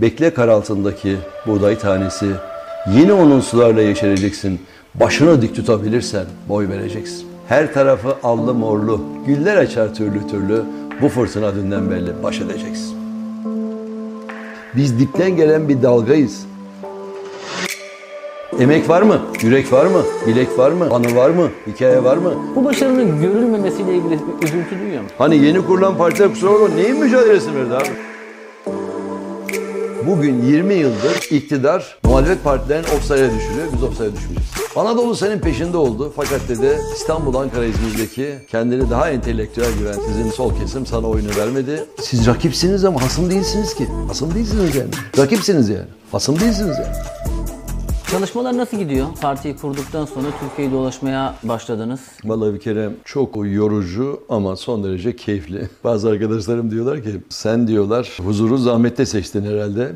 Bekle kar altındaki buğday tanesi. Yine onun sularla yeşereceksin. Başını dik tutabilirsen boy vereceksin. Her tarafı allı morlu, güller açar türlü türlü. Bu fırtına dünden belli baş edeceksin. Biz dipten gelen bir dalgayız. Emek var mı? Yürek var mı? Bilek var mı? Anı var mı? Hikaye var mı? Bu başarının görülmemesiyle ilgili üzüntü duyuyor musun? Hani yeni kurulan partiler kusura bakma neyin mücadelesini verdi abi? Bugün 20 yıldır iktidar muhalefet partilerini offside'e düşürüyor. Biz offside'e düşmeyeceğiz. Anadolu senin peşinde oldu. Fakat dedi İstanbul, Ankara, İzmir'deki kendini daha entelektüel gören sizin sol kesim sana oyunu vermedi. Siz rakipsiniz ama hasım değilsiniz ki. Hasım değilsiniz yani. Rakipsiniz yani. Hasım değilsiniz yani. Çalışmalar nasıl gidiyor? Partiyi kurduktan sonra Türkiye'yi dolaşmaya başladınız. Vallahi bir kere çok yorucu ama son derece keyifli. Bazı arkadaşlarım diyorlar ki sen diyorlar huzuru zahmette seçtin herhalde.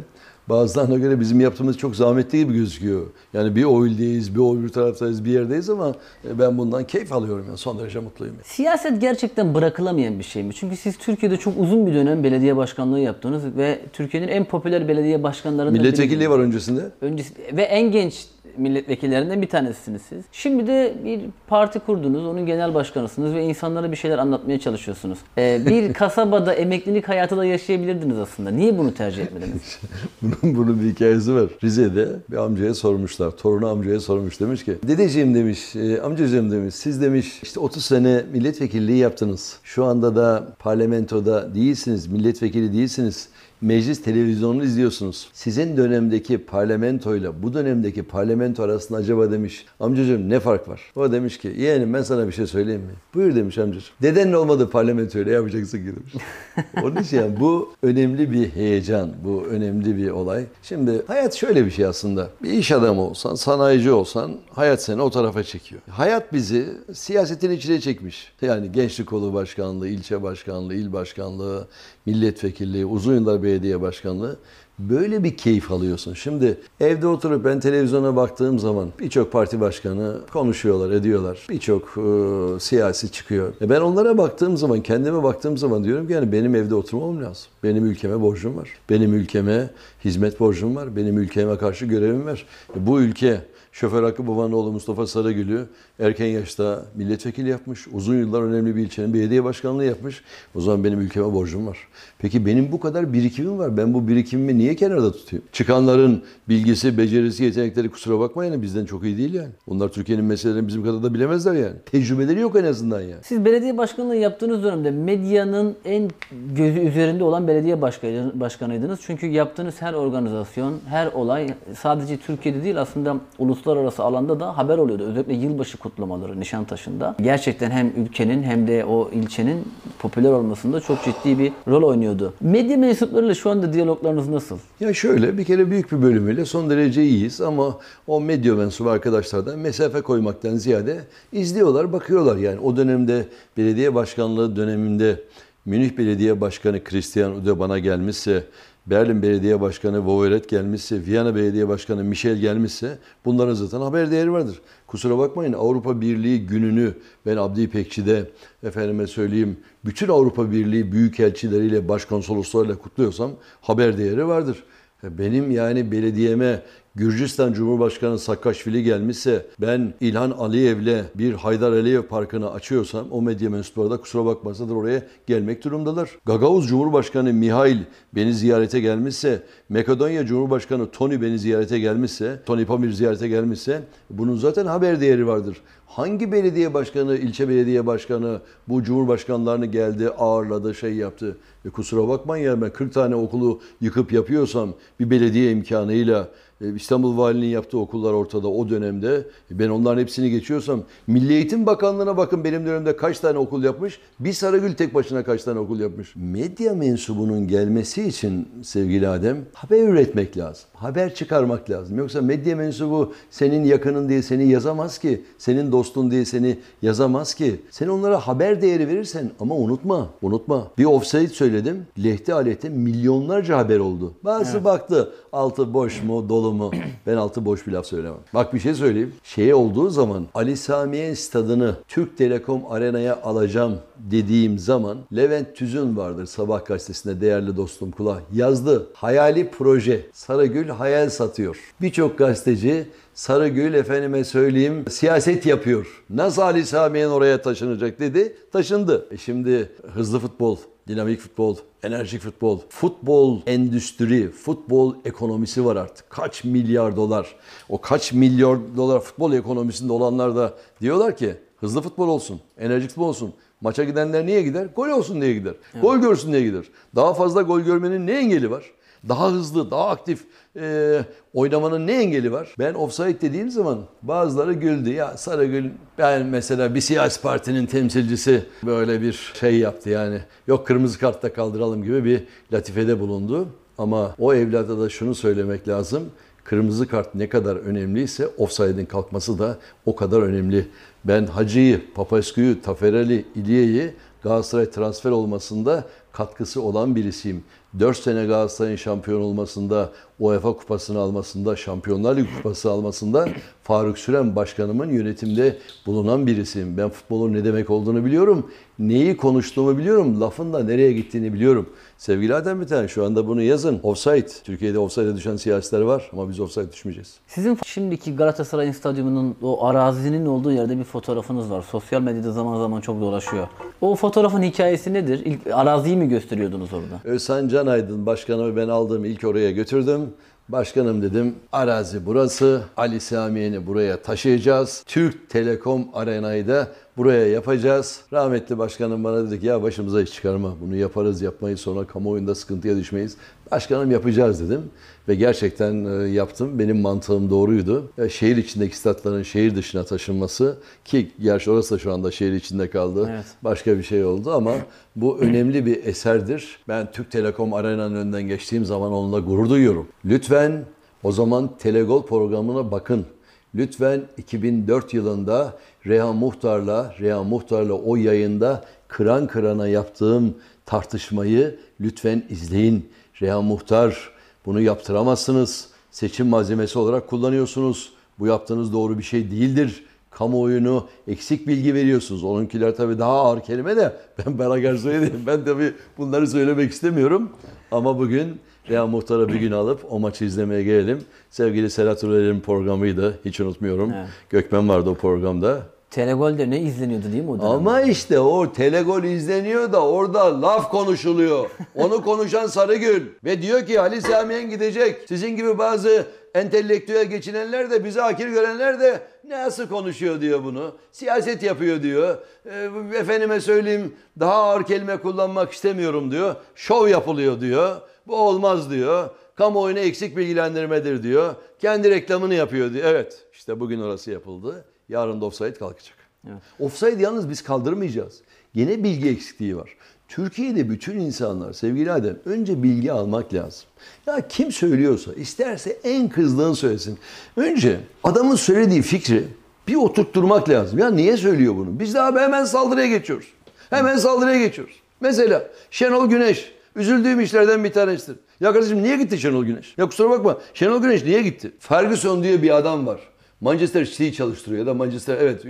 Bazılarına göre bizim yaptığımız çok zahmetli gibi gözüküyor. Yani bir o ildeyiz, bir o öbür taraftayız, bir yerdeyiz ama e, ben bundan keyif alıyorum. Yani son derece mutluyum. Yani. Siyaset gerçekten bırakılamayan bir şey mi? Çünkü siz Türkiye'de çok uzun bir dönem belediye başkanlığı yaptınız ve Türkiye'nin en popüler belediye başkanlarından Milletvekilliği var öncesinde. Öncesi ve en genç milletvekillerinden bir tanesiniz siz. Şimdi de bir parti kurdunuz, onun genel başkanısınız ve insanlara bir şeyler anlatmaya çalışıyorsunuz. Ee, bir kasabada emeklilik hayatı da yaşayabilirdiniz aslında. Niye bunu tercih etmediniz? bunun, bunun bir hikayesi var. Rize'de bir amcaya sormuşlar. Torunu amcaya sormuş. Demiş ki dedeciğim demiş, e, amcacığım demiş siz demiş işte 30 sene milletvekilliği yaptınız. Şu anda da parlamentoda değilsiniz, milletvekili değilsiniz. Meclis televizyonunu izliyorsunuz. Sizin dönemdeki parlamentoyla bu dönemdeki parlamento arasında acaba demiş amcacığım ne fark var? O demiş ki yeğenim ben sana bir şey söyleyeyim mi? Buyur demiş amcacığım. Dedenin olmadı parlamentoyla yapacaksın ki demiş. Onun için yani bu önemli bir heyecan, bu önemli bir olay. Şimdi hayat şöyle bir şey aslında. Bir iş adamı olsan, sanayici olsan hayat seni o tarafa çekiyor. Hayat bizi siyasetin içine çekmiş. Yani gençlik kolu başkanlığı, ilçe başkanlığı, il başkanlığı, milletvekilliği, uzun yıllar belediye başkanlığı böyle bir keyif alıyorsun. Şimdi evde oturup ben televizyona baktığım zaman birçok parti başkanı konuşuyorlar, ediyorlar. Birçok e, siyasi çıkıyor. E ben onlara baktığım zaman, kendime baktığım zaman diyorum ki yani benim evde oturmam lazım. Benim ülkeme borcum var. Benim ülkeme hizmet borcum var. Benim ülkeme karşı görevim var. E bu ülke Şoför Hakkı Babanoğlu Mustafa Sarıgül'ü erken yaşta milletvekili yapmış. Uzun yıllar önemli bir ilçenin belediye başkanlığı yapmış. O zaman benim ülkeme borcum var. Peki benim bu kadar birikimim var. Ben bu birikimimi niye kenarda tutayım? Çıkanların bilgisi, becerisi, yetenekleri kusura bakmayın bizden çok iyi değil yani. Onlar Türkiye'nin meselelerini bizim kadar da bilemezler yani. Tecrübeleri yok en azından yani. Siz belediye başkanlığı yaptığınız dönemde medyanın en gözü üzerinde olan belediye başkanı- başkanıydınız. Çünkü yaptığınız her organizasyon, her olay sadece Türkiye'de değil aslında uluslararası alanda da haber oluyordu. Özellikle yılbaşı kutlamaları Nişantaşı'nda. Gerçekten hem ülkenin hem de o ilçenin popüler olmasında çok ciddi bir rol oynuyordu. Medya mensuplarıyla şu anda diyaloglarınız nasıl? Ya şöyle bir kere büyük bir bölümüyle son derece iyiyiz ama o medya mensubu arkadaşlardan mesafe koymaktan ziyade izliyorlar, bakıyorlar yani. O dönemde belediye başkanlığı döneminde Münih Belediye Başkanı Christian Ude bana gelmişse, Berlin Belediye Başkanı Vovelet gelmişse, Viyana Belediye Başkanı Michel gelmişse bunların zaten haber değeri vardır. Kusura bakmayın Avrupa Birliği gününü ben Abdi İpekçi'de efendime söyleyeyim bütün Avrupa Birliği büyükelçileriyle, başkonsoloslarıyla kutluyorsam haber değeri vardır. Benim yani belediyeme Gürcistan Cumhurbaşkanı Saakashvili gelmişse ben İlhan Aliyev'le bir Haydar Aliyev Parkı'nı açıyorsam o medya mensupları da kusura bakmasadır oraya gelmek durumdalar. Gagavuz Cumhurbaşkanı Mihail beni ziyarete gelmişse, Makedonya Cumhurbaşkanı Tony beni ziyarete gelmişse, Tony Pamir ziyarete gelmişse bunun zaten haber değeri vardır. Hangi belediye başkanı, ilçe belediye başkanı bu cumhurbaşkanlarını geldi, ağırladı, şey yaptı? E kusura bakmayın ya ben 40 tane okulu yıkıp yapıyorsam bir belediye imkanıyla İstanbul Valiliğinin yaptığı okullar ortada o dönemde. E, Ben onların hepsini geçiyorsam Milli Eğitim Bakanlığı'na bakın benim dönemde kaç tane okul yapmış. Bir Sarıgül tek başına kaç tane okul yapmış. Medya mensubunun gelmesi için sevgili Adem haber üretmek lazım. Haber çıkarmak lazım. Yoksa medya mensubu senin yakının diye seni yazamaz ki. Senin dostun diye seni yazamaz ki. Sen onlara haber değeri verirsen ama unutma, unutma. Bir offside söyledim. Lehte aleyhte milyonlarca haber oldu. Bazısı baktı altı boş mu dolu mu? ben altı boş bir laf söylemem. Bak bir şey söyleyeyim. Şey olduğu zaman Ali Samiye stadını Türk Telekom Arena'ya alacağım dediğim zaman Levent Tüzün vardır Sabah gazetesinde değerli dostum kula yazdı. Hayali proje. Sarıgül hayal satıyor. Birçok gazeteci Sarıgül efendime söyleyeyim siyaset yapıyor. Nasıl Ali Samiyen oraya taşınacak dedi. Taşındı. E şimdi hızlı futbol, dinamik futbol, enerjik futbol, futbol endüstri, futbol ekonomisi var artık. Kaç milyar dolar. O kaç milyar dolar futbol ekonomisinde olanlar da diyorlar ki hızlı futbol olsun, enerjik futbol olsun. Maça gidenler niye gider? Gol olsun diye gider. Gol görsün diye gider. Daha fazla gol görmenin ne engeli var? Daha hızlı, daha aktif e, oynamanın ne engeli var? Ben offside dediğim zaman bazıları güldü. Ya Sarıgül ben mesela bir siyasi partinin temsilcisi böyle bir şey yaptı yani. Yok kırmızı kartta kaldıralım gibi bir latifede bulundu. Ama o evlada da şunu söylemek lazım. Kırmızı kart ne kadar önemliyse offside'in kalkması da o kadar önemli. Ben Hacı'yı, Papasku'yu, Taferel'i, İlye'yi Galatasaray transfer olmasında katkısı olan birisiyim. 4 sene Galatasaray'ın şampiyon olmasında, UEFA kupasını almasında, Şampiyonlar Ligi kupası almasında Faruk Süren başkanımın yönetimde bulunan birisiyim. Ben futbolun ne demek olduğunu biliyorum. Neyi konuştuğumu biliyorum. Lafın da nereye gittiğini biliyorum. Sevgili Adem Biten şu anda bunu yazın. Offside. Türkiye'de offside'e düşen siyasiler var ama biz offside düşmeyeceğiz. Sizin şimdiki Galatasaray'ın stadyumunun o arazinin olduğu yerde bir fotoğrafınız var. Sosyal medyada zaman zaman çok dolaşıyor. O fotoğrafın hikayesi nedir? İlk araziyi mi gösteriyordunuz orada? Özhan Can Aydın başkanımı ben aldım ilk oraya götürdüm. Başkanım dedim arazi burası. Ali Samiye'ni buraya taşıyacağız. Türk Telekom Arena'yı da buraya yapacağız. Rahmetli başkanım bana dedi ki ya başımıza iş çıkarma. Bunu yaparız yapmayız sonra kamuoyunda sıkıntıya düşmeyiz. Başkanım yapacağız dedim. Ve gerçekten e, yaptım. Benim mantığım doğruydu. E, Şehir içindeki statların şehir dışına taşınması ki gerçi orası da şu anda şehir içinde kaldı. Evet. Başka bir şey oldu ama bu önemli bir eserdir. Ben Türk Telekom Arena'nın önünden geçtiğim zaman onunla gurur duyuyorum. Lütfen o zaman Telegol programına bakın. Lütfen 2004 yılında Reha Muhtar'la, Reha Muhtar'la o yayında kıran kırana yaptığım tartışmayı lütfen izleyin. Reha Muhtar bunu yaptıramazsınız. Seçim malzemesi olarak kullanıyorsunuz. Bu yaptığınız doğru bir şey değildir. Kamuoyunu eksik bilgi veriyorsunuz. Onunkiler tabii daha ağır kelime de ben beraber söyleyeyim. Ben tabii bunları söylemek istemiyorum. Ama bugün Reha Muhtar'a bir gün alıp o maçı izlemeye gelelim. Sevgili Serhat Ürel'in programıydı. Hiç unutmuyorum. Evet. Gökmen vardı o programda. Telegol'de ne izleniyordu değil mi o dönem? Ama işte o telegol izleniyor da orada laf konuşuluyor. Onu konuşan Sarıgül. Ve diyor ki Ali Samiyen gidecek. Sizin gibi bazı entelektüel geçinenler de bizi akil görenler de nasıl konuşuyor diyor bunu. Siyaset yapıyor diyor. E, efendime söyleyeyim daha ağır kelime kullanmak istemiyorum diyor. Şov yapılıyor diyor. Bu olmaz diyor. Kamuoyuna eksik bilgilendirmedir diyor. Kendi reklamını yapıyor diyor. Evet işte bugün orası yapıldı. Yarın da offside kalkacak. Evet. Offside yalnız biz kaldırmayacağız. Yine bilgi eksikliği var. Türkiye'de bütün insanlar sevgili Adem önce bilgi almak lazım. Ya kim söylüyorsa isterse en kızdığını söylesin. Önce adamın söylediği fikri bir oturtturmak lazım. Ya niye söylüyor bunu? Biz de abi hemen saldırıya geçiyoruz. Hemen saldırıya geçiyoruz. Mesela Şenol Güneş üzüldüğüm işlerden bir tanesidir. Ya kardeşim niye gitti Şenol Güneş? Ya kusura bakma Şenol Güneş niye gitti? Ferguson diye bir adam var. Manchester City'yi çalıştırıyor ya da Manchester evet.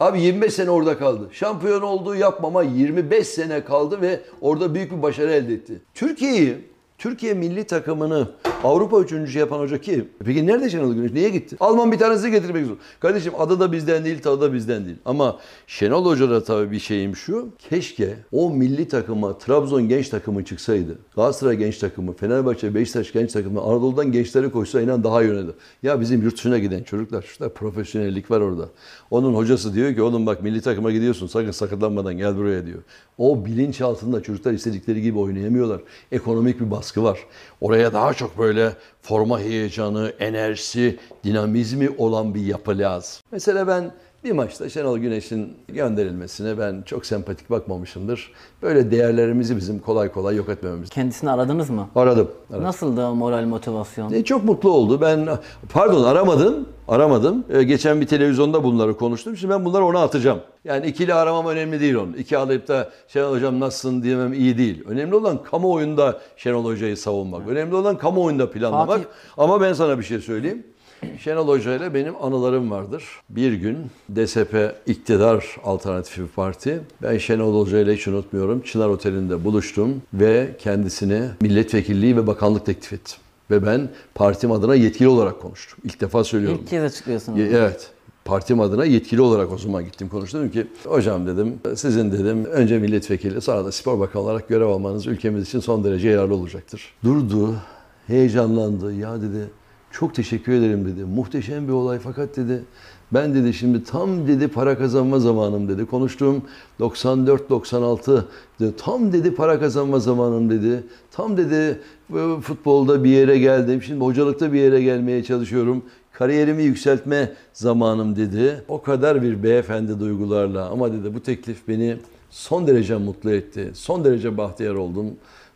Abi 25 sene orada kaldı. Şampiyon olduğu yapmama 25 sene kaldı ve orada büyük bir başarı elde etti. Türkiye'yi Türkiye milli takımını Avrupa üçüncüsü yapan hoca kim? Peki nerede Şenol Güneş? Niye gitti? Alman bir tanesi getirmek zor. Kardeşim adı da bizden değil, tadı da bizden değil. Ama Şenol Hoca da tabii bir şeyim şu. Keşke o milli takıma Trabzon genç takımı çıksaydı. Galatasaray genç takımı, Fenerbahçe, Beşiktaş genç takımı Anadolu'dan gençleri koşsa inan daha yöneldi. Ya bizim yurt dışına giden çocuklar, şurada profesyonellik var orada. Onun hocası diyor ki oğlum bak milli takıma gidiyorsun sakın sakatlanmadan gel buraya diyor. O bilinç altında çocuklar istedikleri gibi oynayamıyorlar. Ekonomik bir baskı var. Oraya daha çok böyle forma heyecanı, enerjisi, dinamizmi olan bir yapı lazım. Mesela ben bir maçta Şenol Güneş'in gönderilmesine ben çok sempatik bakmamışımdır. Böyle değerlerimizi bizim kolay kolay yok etmememiz. Kendisini aradınız mı? Aradım. aradım. Nasıldı moral motivasyon? E, çok mutlu oldu. Ben pardon aramadım. Aramadım. E, geçen bir televizyonda bunları konuştum. Şimdi ben bunları ona atacağım. Yani ikili aramam önemli değil onun. İki arayıp da Şenol Hocam nasılsın diyemem iyi değil. Önemli olan kamuoyunda Şenol Hoca'yı savunmak. Önemli olan kamuoyunda planlamak. Fatih- Ama ben sana bir şey söyleyeyim. Şenol Hoca ile benim anılarım vardır. Bir gün DSP iktidar alternatifi parti. Ben Şenol Hoca ile hiç unutmuyorum. Çınar Oteli'nde buluştum ve kendisine milletvekilliği ve bakanlık teklif ettim. Ve ben partim adına yetkili olarak konuştum. İlk defa söylüyorum. İlk kez açıklıyorsunuz. Evet. Partim adına yetkili olarak o zaman gittim konuştum ki hocam dedim sizin dedim önce milletvekili sonra da spor bakanı olarak görev almanız ülkemiz için son derece yararlı olacaktır. Durdu, heyecanlandı. Ya dedi çok teşekkür ederim dedi. Muhteşem bir olay fakat dedi ben dedi şimdi tam dedi para kazanma zamanım dedi. Konuştuğum 94-96 dedi, tam dedi para kazanma zamanım dedi. Tam dedi futbolda bir yere geldim. Şimdi hocalıkta bir yere gelmeye çalışıyorum kariyerimi yükseltme zamanım dedi. O kadar bir beyefendi duygularla ama dedi bu teklif beni son derece mutlu etti. Son derece bahtiyar oldum.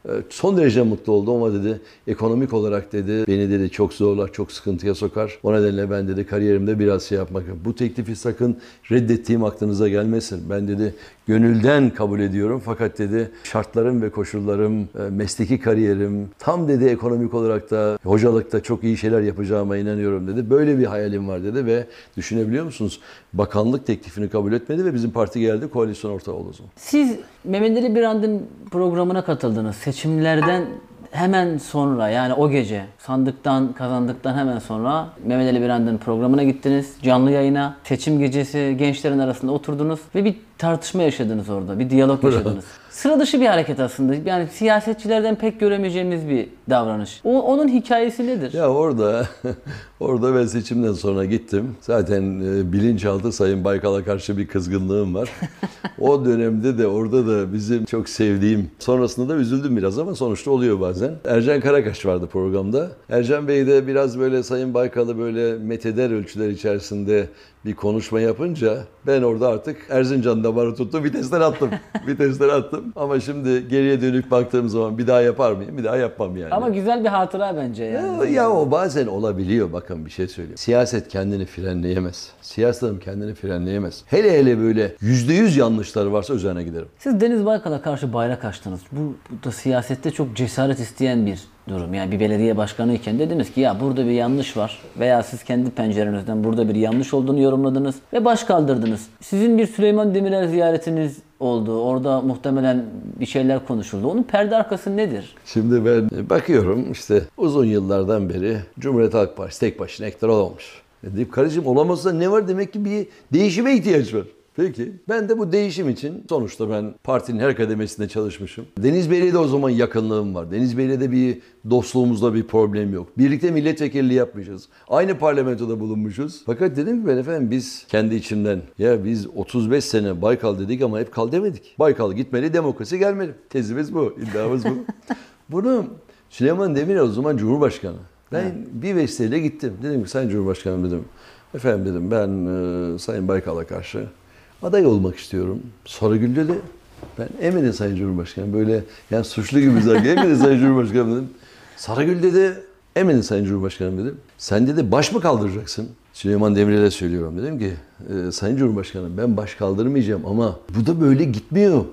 Ee, Son derece mutlu oldum ama dedi ekonomik olarak dedi beni dedi çok zorlar, çok sıkıntıya sokar. O nedenle ben dedi kariyerimde biraz şey yapmak. Bu teklifi sakın reddettiğim aklınıza gelmesin. Ben dedi gönülden kabul ediyorum fakat dedi şartlarım ve koşullarım, e, mesleki kariyerim tam dedi ekonomik olarak da hocalıkta çok iyi şeyler yapacağıma inanıyorum dedi. Böyle bir hayalim var dedi ve düşünebiliyor musunuz? Bakanlık teklifini kabul etmedi ve bizim parti geldi koalisyon ortağı oldu. Siz Mehmet Ali Birand'ın programına katıldınız. Seçimlerden hemen sonra yani o gece sandıktan kazandıktan hemen sonra Mehmet Ali Birand'ın programına gittiniz. Canlı yayına seçim gecesi gençlerin arasında oturdunuz ve bir tartışma yaşadınız orada. Bir diyalog yaşadınız. Sıra dışı bir hareket aslında. Yani siyasetçilerden pek göremeyeceğimiz bir davranış. O, onun hikayesi nedir? Ya orada orada ben seçimden sonra gittim. Zaten e, bilinçaltı Sayın Baykal'a karşı bir kızgınlığım var. o dönemde de orada da bizim çok sevdiğim sonrasında da üzüldüm biraz ama sonuçta oluyor bazen. Ercan Karakaş vardı programda. Ercan Bey de biraz böyle Sayın Baykal'ı böyle metheder ölçüler içerisinde bir konuşma yapınca ben orada artık Erzincan damarı tuttum vitesten attım. vitesten attım. Ama şimdi geriye dönük baktığım zaman bir daha yapar mıyım? Bir daha yapmam yani. Ama güzel bir hatıra bence yani. Ya, ya o bazen olabiliyor. Bakın bir şey söyleyeyim. Siyaset kendini frenleyemez. Siyaset adam kendini frenleyemez. Hele hele böyle yüzde yüz yanlışları varsa üzerine giderim. Siz Deniz Baykal'a karşı bayrak açtınız. Bu, bu da siyasette çok cesaret isteyen bir durum. Yani bir belediye başkanı iken dediniz ki ya burada bir yanlış var veya siz kendi pencerenizden burada bir yanlış olduğunu yorumladınız ve baş kaldırdınız. Sizin bir Süleyman Demirel ziyaretiniz oldu. Orada muhtemelen bir şeyler konuşuldu. Onun perde arkası nedir? Şimdi ben bakıyorum işte uzun yıllardan beri Cumhuriyet Halk Partisi tek başına iktidar olamamış. E deyip kardeşim olamazsa ne var demek ki bir değişime ihtiyaç var. Peki. Ben de bu değişim için sonuçta ben partinin her kademesinde çalışmışım. Deniz Bey'le de o zaman yakınlığım var. Deniz Bey'le de bir dostluğumuzda bir problem yok. Birlikte milletvekilliği yapmışız. Aynı parlamentoda bulunmuşuz. Fakat dedim ki ben efendim biz kendi içimden ya biz 35 sene Baykal dedik ama hep kal demedik. Baykal gitmeli, demokrasi gelmeli. Tezimiz bu, iddiamız bu. Bunu Süleyman Demirel o zaman Cumhurbaşkanı. Ben bir vesileyle gittim. Dedim ki Sayın Cumhurbaşkanım dedim. Efendim dedim ben e, Sayın Baykal'a karşı aday olmak istiyorum. Sarıgül dedi. Ben eminim Sayın Cumhurbaşkanım. Böyle yani suçlu gibi sanki eminim Sayın Cumhurbaşkanım dedim. Sarıgül dedi. Eminim Sayın Cumhurbaşkanım dedim. Sen dedi baş mı kaldıracaksın? Süleyman Demirel'e söylüyorum. Dedim ki e, Sayın Cumhurbaşkanım ben baş kaldırmayacağım ama bu da böyle gitmiyor.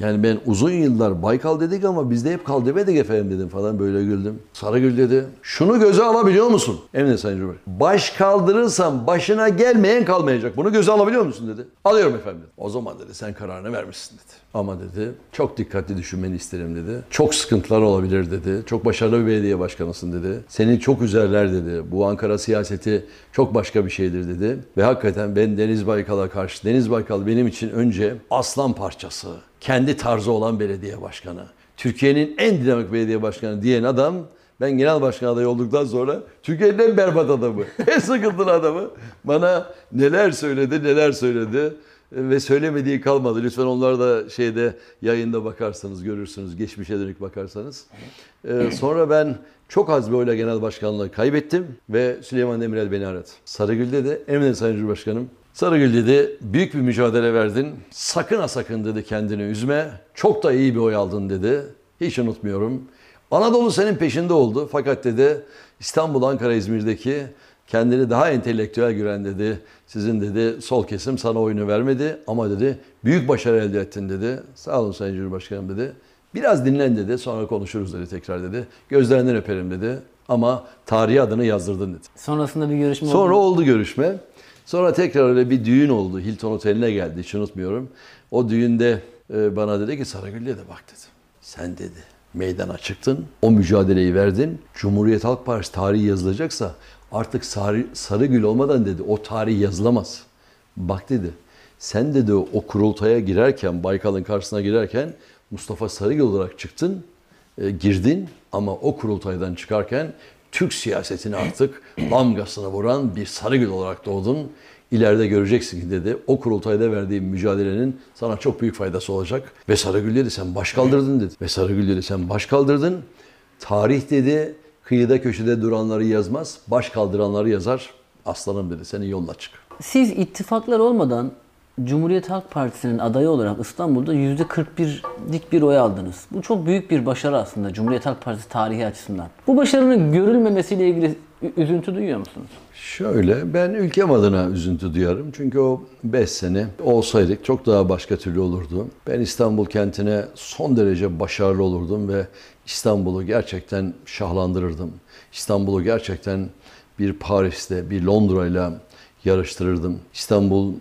Yani ben uzun yıllar Baykal dedik ama biz de hep kal demedik efendim dedim falan böyle güldüm. Sarıgül dedi. Şunu göze alabiliyor musun? Emine Sayın Cumhurbaşkanım. Baş kaldırırsam başına gelmeyen kalmayacak. Bunu göze alabiliyor musun dedi. Alıyorum efendim dedi. O zaman dedi sen kararını vermişsin dedi. Ama dedi çok dikkatli düşünmeni isterim dedi. Çok sıkıntılar olabilir dedi. Çok başarılı bir belediye başkanısın dedi. Seni çok üzerler dedi. Bu Ankara siyaseti çok başka bir şeydir dedi. Ve hakikaten ben Deniz Baykal'a karşı, Deniz Baykal benim için önce aslan parçası, kendi tarzı olan belediye başkanı. Türkiye'nin en dinamik belediye başkanı diyen adam ben genel başkan adayı olduktan sonra Türkiye'nin en berbat adamı, en sıkıntılı adamı bana neler söyledi, neler söyledi ve söylemediği kalmadı. Lütfen onlar da şeyde yayında bakarsanız görürsünüz, geçmişe dönük bakarsanız. Ee, sonra ben çok az bir oyla genel başkanlığı kaybettim ve Süleyman Demirel beni aradı. Sarıgül'de de Emine Sayın Cumhurbaşkanım Sarıgül dedi, büyük bir mücadele verdin. Sakın ha sakın dedi kendini üzme. Çok da iyi bir oy aldın dedi. Hiç unutmuyorum. Anadolu senin peşinde oldu. Fakat dedi İstanbul, Ankara, İzmir'deki kendini daha entelektüel gören dedi. Sizin dedi sol kesim sana oyunu vermedi ama dedi büyük başarı elde ettin dedi. Sağ olun Sayın Cumhurbaşkanım dedi. Biraz dinlen dedi sonra konuşuruz dedi tekrar dedi. Gözlerinden öperim dedi. Ama tarihi adını yazdırdın dedi. Sonrasında bir görüşme oldu. Sonra oldu görüşme. Sonra tekrar öyle bir düğün oldu. Hilton Oteli'ne geldi hiç unutmuyorum. O düğünde e, bana dedi ki Sarıgül dedi bak dedi. Sen dedi meydana çıktın. O mücadeleyi verdin. Cumhuriyet Halk Partisi tarihi yazılacaksa artık Sarı, Sarıgül olmadan dedi o tarih yazılamaz. Bak dedi sen dedi o kurultaya girerken Baykal'ın karşısına girerken Mustafa Sarıgül olarak çıktın e, girdin ama o kurultaydan çıkarken Türk siyasetine artık damgasını vuran bir Sarıgül olarak doğdun. İleride göreceksin ki dedi o kurultayda verdiğim mücadelenin sana çok büyük faydası olacak. Ve Sarıgül dedi sen baş kaldırdın dedi. Ve Sarıgül dedi sen baş kaldırdın. Tarih dedi kıyıda köşede duranları yazmaz, baş kaldıranları yazar. Aslanım dedi senin yoluna çık. Siz ittifaklar olmadan Cumhuriyet Halk Partisi'nin adayı olarak İstanbul'da %41'lik bir oy aldınız. Bu çok büyük bir başarı aslında Cumhuriyet Halk Partisi tarihi açısından. Bu başarının görülmemesiyle ilgili üzüntü duyuyor musunuz? Şöyle ben ülkem adına üzüntü duyarım. Çünkü o 5 sene olsaydık çok daha başka türlü olurdu. Ben İstanbul kentine son derece başarılı olurdum ve İstanbul'u gerçekten şahlandırırdım. İstanbul'u gerçekten bir Paris'te, bir Londra'yla yarıştırırdım. İstanbul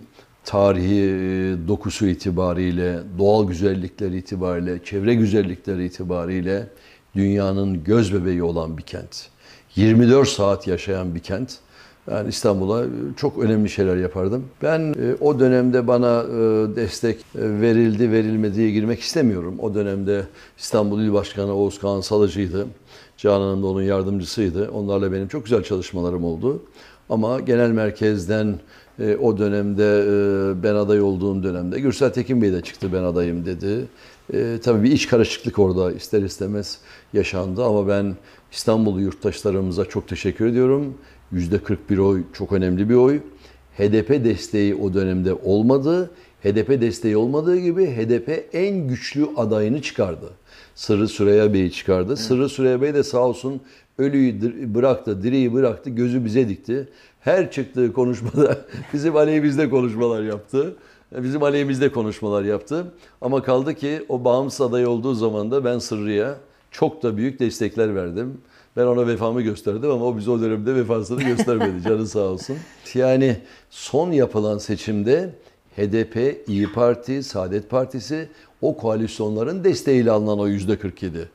tarihi e, dokusu itibariyle, doğal güzellikleri itibariyle, çevre güzellikleri itibariyle dünyanın göz bebeği olan bir kent. 24 saat yaşayan bir kent. Ben İstanbul'a çok önemli şeyler yapardım. Ben e, o dönemde bana e, destek e, verildi, verilmediği girmek istemiyorum. O dönemde İstanbul İl Başkanı Oğuz Kağan Salıcı'ydı. Canan Hanım da onun yardımcısıydı. Onlarla benim çok güzel çalışmalarım oldu. Ama genel merkezden e, o dönemde e, ben aday olduğum dönemde Gürsel Tekin Bey de çıktı ben adayım dedi. E, tabii bir iç karışıklık orada ister istemez yaşandı ama ben İstanbullu yurttaşlarımıza çok teşekkür ediyorum. %41 oy çok önemli bir oy. HDP desteği o dönemde olmadı. HDP desteği olmadığı gibi HDP en güçlü adayını çıkardı. Sırrı Süreyya Bey'i çıkardı. Sırrı Süreyya Bey de sağ olsun ölüyü bıraktı, direği bıraktı, gözü bize dikti. Her çıktığı konuşmada bizim aleyhimizde konuşmalar yaptı. Bizim aleyhimizde konuşmalar yaptı. Ama kaldı ki o bağımsız aday olduğu zaman da ben Sırrı'ya çok da büyük destekler verdim. Ben ona vefamı gösterdim ama o bize o dönemde vefasını göstermedi. Canı sağ olsun. Yani son yapılan seçimde HDP, İyi Parti, Saadet Partisi o koalisyonların desteğiyle alınan o yüzde 47.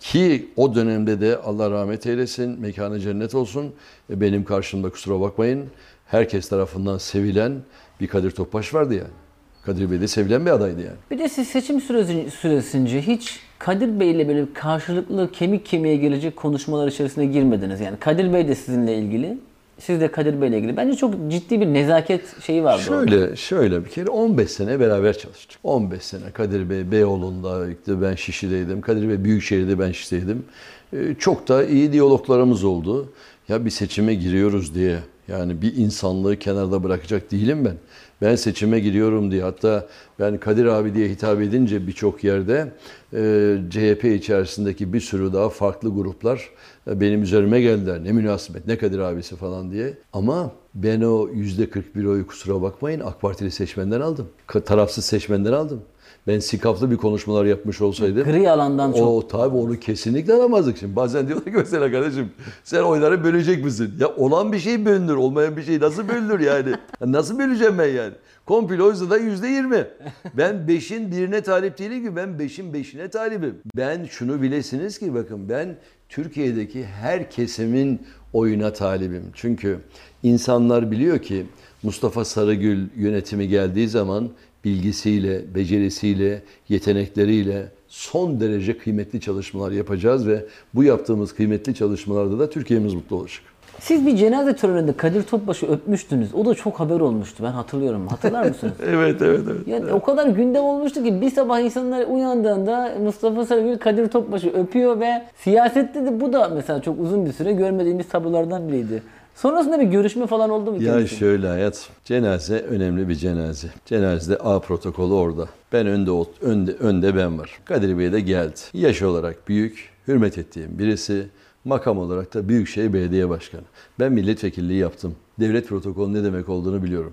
Ki o dönemde de Allah rahmet eylesin, mekanı cennet olsun. E, Benim karşımda kusura bakmayın. Herkes tarafından sevilen bir Kadir Topbaş vardı yani. Kadir Bey de sevilen bir adaydı yani. Bir de siz seçim süreci, süresince hiç Kadir Bey ile böyle karşılıklı kemik kemiğe gelecek konuşmalar içerisine girmediniz. Yani Kadir Bey de sizinle ilgili, siz de Kadir Bey ile ilgili. Bence çok ciddi bir nezaket şeyi vardı orada. Şöyle, şöyle bir kere 15 sene beraber çalıştık. 15 sene Kadir Bey Beyoğlu'nda, ben Şişli'deydim. Kadir Bey Büyükşehir'de ben Şişli'deydim. Ee, Çok da iyi diyaloglarımız oldu. Ya bir seçime giriyoruz diye yani bir insanlığı kenarda bırakacak değilim ben. Ben seçime giriyorum diye hatta ben Kadir abi diye hitap edince birçok yerde e, CHP içerisindeki bir sürü daha farklı gruplar e, benim üzerime geldiler. Ne münasebet, ne Kadir abisi falan diye. Ama ben o yüzde 41 oyu kusura bakmayın AK Partili seçmenden aldım. Tarafsız seçmenden aldım. Ben sikaflı bir konuşmalar yapmış olsaydım Gri alandan çok o tabii onu kesinlikle alamazdık şimdi. Bazen diyorlar ki mesela kardeşim sen oyları bölecek misin? Ya olan bir şey bölünür, olmayan bir şey nasıl bölünür yani? Ya Nasıl böleceğim ben yani? Komploysa da yüzde yirmi. Ben beşin birine talip değilim ki ben beşin beşine talibim. Ben şunu bilesiniz ki bakın ben Türkiye'deki her kesimin oyuna talibim. Çünkü insanlar biliyor ki Mustafa Sarıgül yönetimi geldiği zaman bilgisiyle, becerisiyle, yetenekleriyle son derece kıymetli çalışmalar yapacağız ve bu yaptığımız kıymetli çalışmalarda da Türkiye'miz mutlu olacak. Siz bir cenaze töreninde Kadir Topbaş'ı öpmüştünüz. O da çok haber olmuştu. Ben hatırlıyorum. Hatırlar mısınız? Evet, evet, evet. Yani o kadar gündem olmuştu ki bir sabah insanlar uyandığında Mustafa Sarıgül Kadir Topbaş'ı öpüyor ve siyasette de bu da mesela çok uzun bir süre görmediğimiz tablolardan biriydi. Sonrasında bir görüşme falan oldu mu? Ya kendisiyle? şöyle hayat, cenaze önemli bir cenaze. Cenazede A protokolü orada. Ben önde önde önde ben var. Kadir Bey de geldi. Yaş olarak büyük, hürmet ettiğim birisi. Makam olarak da Büyükşehir Belediye Başkanı. Ben milletvekilliği yaptım. Devlet protokolü ne demek olduğunu biliyorum.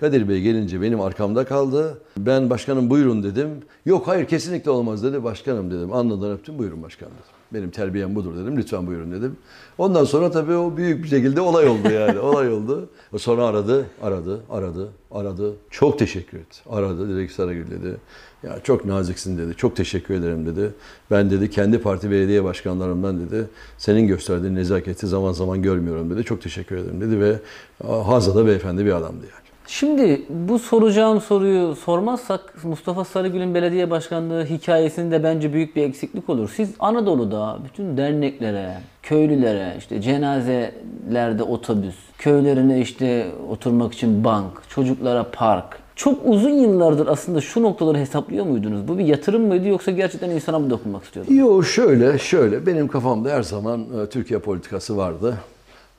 Kadir Bey gelince benim arkamda kaldı. Ben başkanım buyurun dedim. Yok hayır kesinlikle olmaz dedi. Başkanım dedim. Anladan öptüm buyurun başkanım dedim. Benim terbiyem budur dedim. Lütfen buyurun dedim. Ondan sonra tabii o büyük bir şekilde olay oldu yani. olay oldu. Sonra aradı, aradı, aradı, aradı. Çok teşekkür etti. Aradı. Dedi ki Sarıgül dedi. Ya çok naziksin dedi. Çok teşekkür ederim dedi. Ben dedi kendi parti belediye başkanlarımdan dedi. Senin gösterdiğin nezaketi zaman zaman görmüyorum dedi. Çok teşekkür ederim dedi ve Hazada beyefendi bir adamdı yani. Şimdi bu soracağım soruyu sormazsak Mustafa Sarıgül'ün belediye başkanlığı hikayesinde bence büyük bir eksiklik olur. Siz Anadolu'da bütün derneklere, köylülere, işte cenazelerde otobüs, köylerine işte oturmak için bank, çocuklara park. Çok uzun yıllardır aslında şu noktaları hesaplıyor muydunuz? Bu bir yatırım mıydı yoksa gerçekten insana mı dokunmak istiyordunuz? Yo şöyle şöyle benim kafamda her zaman e, Türkiye politikası vardı.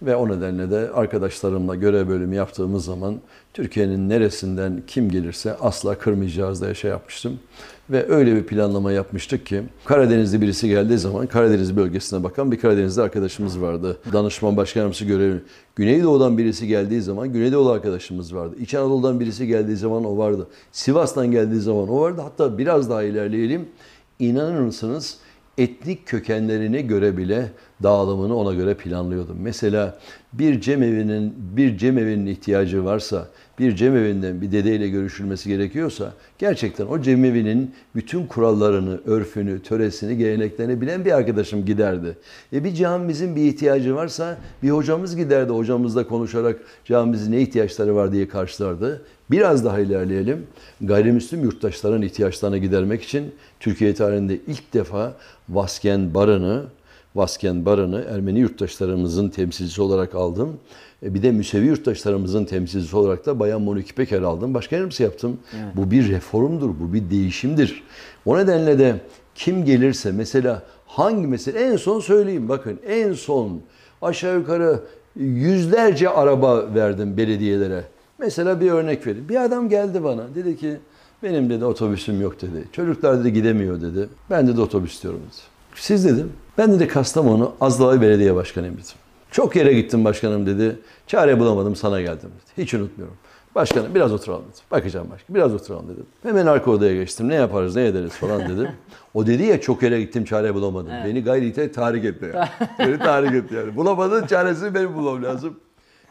Ve o nedenle de arkadaşlarımla görev bölümü yaptığımız zaman Türkiye'nin neresinden kim gelirse asla kırmayacağız diye şey yapmıştım. Ve öyle bir planlama yapmıştık ki Karadenizli birisi geldiği zaman Karadeniz bölgesine bakan bir Karadenizli arkadaşımız vardı. Danışman başkan yardımcısı görevi. Güneydoğu'dan birisi geldiği zaman Güneydoğu arkadaşımız vardı. İç Anadolu'dan birisi geldiği zaman o vardı. Sivas'tan geldiği zaman o vardı. Hatta biraz daha ilerleyelim. İnanır mısınız etnik kökenlerine göre bile dağılımını ona göre planlıyordum. Mesela bir cemevinin bir cemevinin ihtiyacı varsa, bir cemevinden bir dedeyle görüşülmesi gerekiyorsa gerçekten o cemevinin bütün kurallarını, örfünü, töresini, geleneklerini bilen bir arkadaşım giderdi. E bir camimizin bir ihtiyacı varsa bir hocamız giderdi. Hocamızla konuşarak camimizin ne ihtiyaçları var diye karşılardı. Biraz daha ilerleyelim. Gayrimüslim yurttaşların ihtiyaçlarını gidermek için Türkiye tarihinde ilk defa Vasken Barı'nı Vasken Barı'nı Ermeni yurttaşlarımızın temsilcisi olarak aldım. E, Bir de Müsevi yurttaşlarımızın temsilcisi olarak da Bayan Moniki Peker aldım. Başka yardımcısı yaptım. Bu bir reformdur, bu bir değişimdir. O nedenle de kim gelirse mesela hangi mesele en son söyleyeyim bakın en son aşağı yukarı yüzlerce araba verdim belediyelere. Mesela bir örnek vereyim. Bir adam geldi bana dedi ki benim dedi otobüsüm yok dedi. Çocuklar dedi gidemiyor dedi. Ben dedi otobüs istiyorum dedi. Siz dedim. Ben dedi Kastamonu Azdavay Belediye Başkanıyım dedim. Çok yere gittim başkanım dedi. Çare bulamadım sana geldim dedi. Hiç unutmuyorum. Başkanım biraz oturalım dedi. Bakacağım başkanım biraz oturalım dedim. Hemen arka odaya geçtim. Ne yaparız ne ederiz falan dedim. O dedi ya çok yere gittim çare bulamadım. Beni gayri ihtiyar tahrik etti yani. Beni tahrik etti yani. Bulamadın çaresini benim bulmam lazım.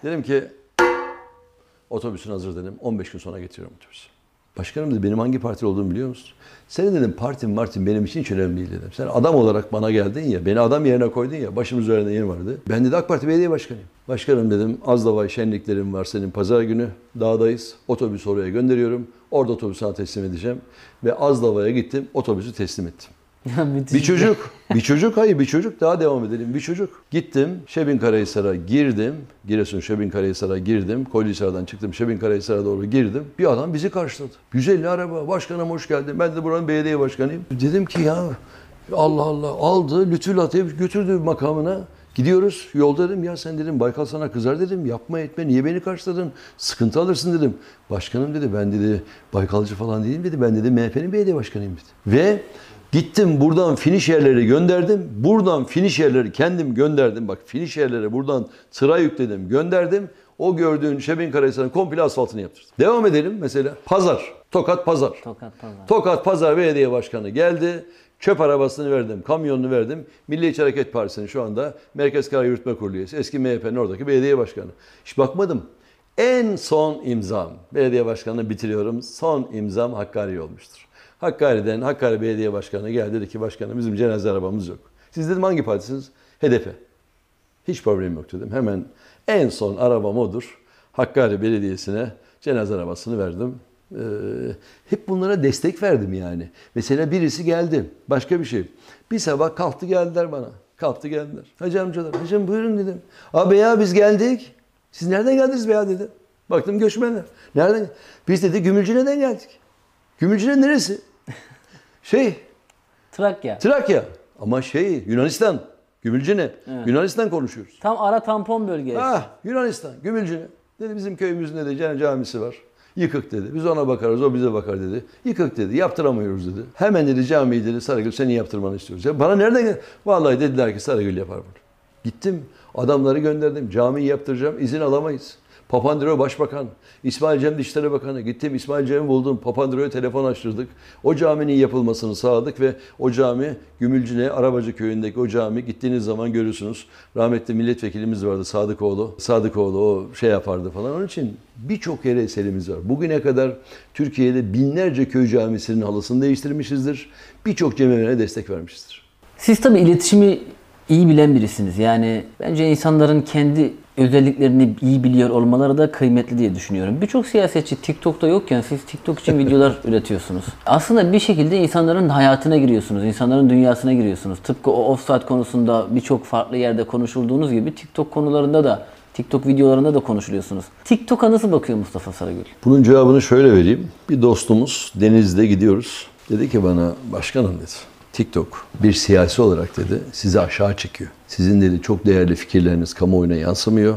Dedim ki Otobüsün hazır dedim. 15 gün sonra getiriyorum otobüsü. Başkanım dedi benim hangi parti olduğumu biliyor musun? Senin dedim partin martin benim için hiç önemli değil dedim. Sen adam olarak bana geldin ya, beni adam yerine koydun ya, başımın üzerinde yerim vardı. Ben dedi AK Parti Belediye Başkanıyım. Başkanım dedim Azdavay şenliklerim var senin pazar günü. Dağdayız. Otobüsü oraya gönderiyorum. Orada otobüsü sana teslim edeceğim. Ve Azdavay'a gittim. Otobüsü teslim ettim. Ya müthiş. Bir çocuk, bir çocuk hayır bir çocuk daha devam edelim. Bir çocuk. Gittim Şebin Karahisar'a girdim. Giresun Şebin Karahisar'a girdim. Koylisar'dan çıktım Şebin Karahisar'a doğru girdim. Bir adam bizi karşıladı. 150 araba. Başkanım hoş geldin. Ben de buranın belediye başkanıyım. Dedim ki ya Allah Allah aldı lütfü latif götürdü makamına. Gidiyoruz. Yolda dedim ya sen dedim Baykal sana kızar dedim. Yapma etme niye beni karşıladın? Sıkıntı alırsın dedim. Başkanım dedi ben dedi Baykalcı falan değilim dedi. Ben dedi MHP'nin belediye başkanıyım dedi. Ve Gittim buradan finish yerleri gönderdim. Buradan finish yerleri kendim gönderdim. Bak finish yerlere buradan sıra yükledim gönderdim. O gördüğün Şebin Karahisar'ın komple asfaltını yaptırdım. Devam edelim mesela. Pazar. Tokat Pazar. Tokat pazar. Tokat Pazar Belediye Başkanı geldi. Çöp arabasını verdim, kamyonunu verdim. Milliyetçi Hareket Partisi'nin şu anda Merkez Karar Yürütme Kurulu üyesi. Eski MHP'nin oradaki belediye başkanı. Hiç bakmadım. En son imzam, belediye başkanını bitiriyorum. Son imzam Hakkari olmuştur. Hakkari'den Hakkari Belediye Başkanı geldi dedi ki başkanım bizim cenaze arabamız yok. Siz dedim hangi partisiniz? HDP. Hiç problem yok dedim. Hemen en son arabam odur. Hakkari Belediyesi'ne cenaze arabasını verdim. Ee, hep bunlara destek verdim yani. Mesela birisi geldi. Başka bir şey. Bir sabah kalktı geldiler bana. Kalktı geldiler. Hacı amcalar. Hacım buyurun dedim. Abi ya biz geldik. Siz nereden geldiniz be ya dedim. Baktım göçmenler. Nereden? Biz dedi Gümülcine'den geldik. Gümülcine neresi? Şey Trakya. Trakya. Ama şey Yunanistan. Gümülcine. Yunanistan konuşuyoruz. Tam ara tampon bölge. Ah Yunanistan, Gümülcine. Dedi bizim köyümüzün de cami camisi var. Yıkık dedi. Biz ona bakarız, o bize bakar dedi. Yıkık dedi, yaptıramıyoruz dedi. Hemen dedi camiyi dedi Sarıgül senin yaptırmanı istiyoruz. Ya bana nereden? Vallahi dediler ki Sarıgül yapar bunu. Gittim, adamları gönderdim. Camiyi yaptıracağım, izin alamayız. Papandreou Başbakan, İsmail Cem Dışişleri Bakanı. Gittim İsmail Cem'i buldum. Papandreou'ya telefon açtırdık. O caminin yapılmasını sağladık ve o cami Gümülcine Arabacı köyündeki o cami gittiğiniz zaman görürsünüz. Rahmetli milletvekilimiz vardı Sadıkoğlu. Sadıkoğlu o şey yapardı falan. Onun için birçok yere eserimiz var. Bugüne kadar Türkiye'de binlerce köy camisinin halısını değiştirmişizdir. Birçok cemevine destek vermişizdir. Siz tabii iletişimi iyi bilen birisiniz. Yani bence insanların kendi özelliklerini iyi biliyor olmaları da kıymetli diye düşünüyorum. Birçok siyasetçi TikTok'ta yokken siz TikTok için videolar üretiyorsunuz. Aslında bir şekilde insanların hayatına giriyorsunuz, insanların dünyasına giriyorsunuz. Tıpkı o offside konusunda birçok farklı yerde konuşulduğunuz gibi TikTok konularında da TikTok videolarında da konuşuluyorsunuz. TikTok'a nasıl bakıyor Mustafa Sarıgül? Bunun cevabını şöyle vereyim. Bir dostumuz Denizli'de gidiyoruz. Dedi ki bana başkanım dedi. TikTok bir siyasi olarak dedi sizi aşağı çekiyor. Sizin dedi çok değerli fikirleriniz kamuoyuna yansımıyor.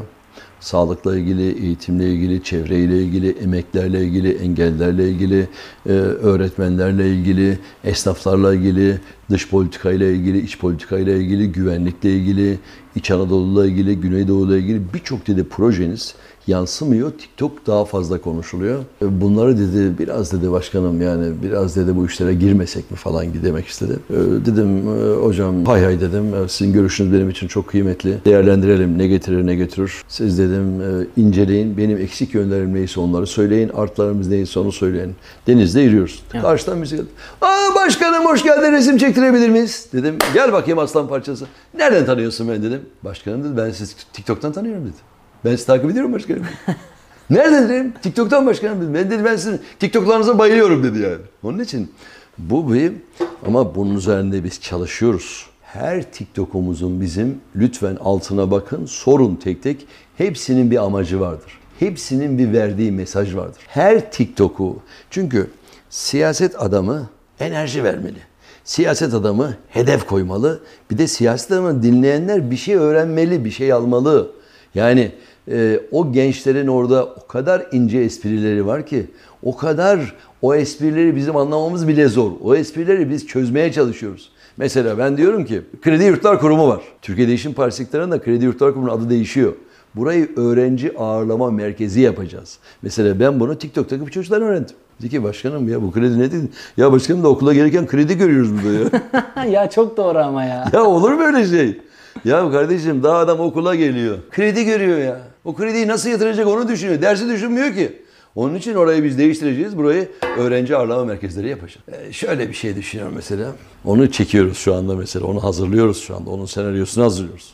Sağlıkla ilgili, eğitimle ilgili, çevreyle ilgili, emeklerle ilgili, engellerle ilgili, e, öğretmenlerle ilgili, esnaflarla ilgili, dış politikayla ilgili, iç politikayla ilgili, güvenlikle ilgili, İç Anadolu'la ilgili, Güneydoğu'la ilgili birçok dedi projeniz yansımıyor. TikTok daha fazla konuşuluyor. E, Bunları dedi biraz dedi başkanım yani biraz dedi bu işlere girmesek mi falan demek istedi. E, Dedim e, hocam hay hay dedim. Sizin görüşünüz benim için çok kıymetli. Değerlendirelim ne getirir ne götürür. Siz dedim inceleyin. Benim eksik yönlerim neyse onları söyleyin. Artlarımız neyse onu söyleyin. Denizde yürüyoruz. Karşıdan bizi geldi. Aa başkanım hoş geldin resim çektirebilir miyiz? Dedim gel bakayım aslan parçası. Nereden tanıyorsun beni dedim. Başkanım dedi ben sizi TikTok'tan tanıyorum dedi. Ben sizi takip ediyorum başkanım. Nereden dedim? TikTok'tan başkanım dedim. Ben dedi ben sizin TikTok'larınıza bayılıyorum dedi yani. Onun için bu bir ama bunun üzerinde biz çalışıyoruz. Her TikTok'umuzun bizim lütfen altına bakın, sorun tek tek. Hepsinin bir amacı vardır. Hepsinin bir verdiği mesaj vardır. Her TikTok'u çünkü siyaset adamı enerji vermeli. Siyaset adamı hedef koymalı. Bir de siyaset adamı dinleyenler bir şey öğrenmeli, bir şey almalı. Yani e, o gençlerin orada o kadar ince esprileri var ki, o kadar o esprileri bizim anlamamız bile zor. O esprileri biz çözmeye çalışıyoruz. Mesela ben diyorum ki Kredi Yurtlar Kurumu var. Türkiye Değişim Partisi iktidarında Kredi Yurtlar Kurumu'nun adı değişiyor. Burayı öğrenci ağırlama merkezi yapacağız. Mesela ben bunu TikTok'taki bir çocuktan öğrendim. Dedi ki başkanım ya bu kredi ne dedi? Ya başkanım da okula gelirken kredi görüyoruz burada ya. ya çok doğru ama ya. ya olur mu öyle şey? Ya kardeşim daha adam okula geliyor. Kredi görüyor ya. O krediyi nasıl yatıracak onu düşünüyor. Dersi düşünmüyor ki. Onun için orayı biz değiştireceğiz. Burayı öğrenci ağırlama merkezleri yapacağız. Ee, şöyle bir şey düşünüyorum mesela. Onu çekiyoruz şu anda mesela. Onu hazırlıyoruz şu anda. Onun senaryosunu hazırlıyoruz.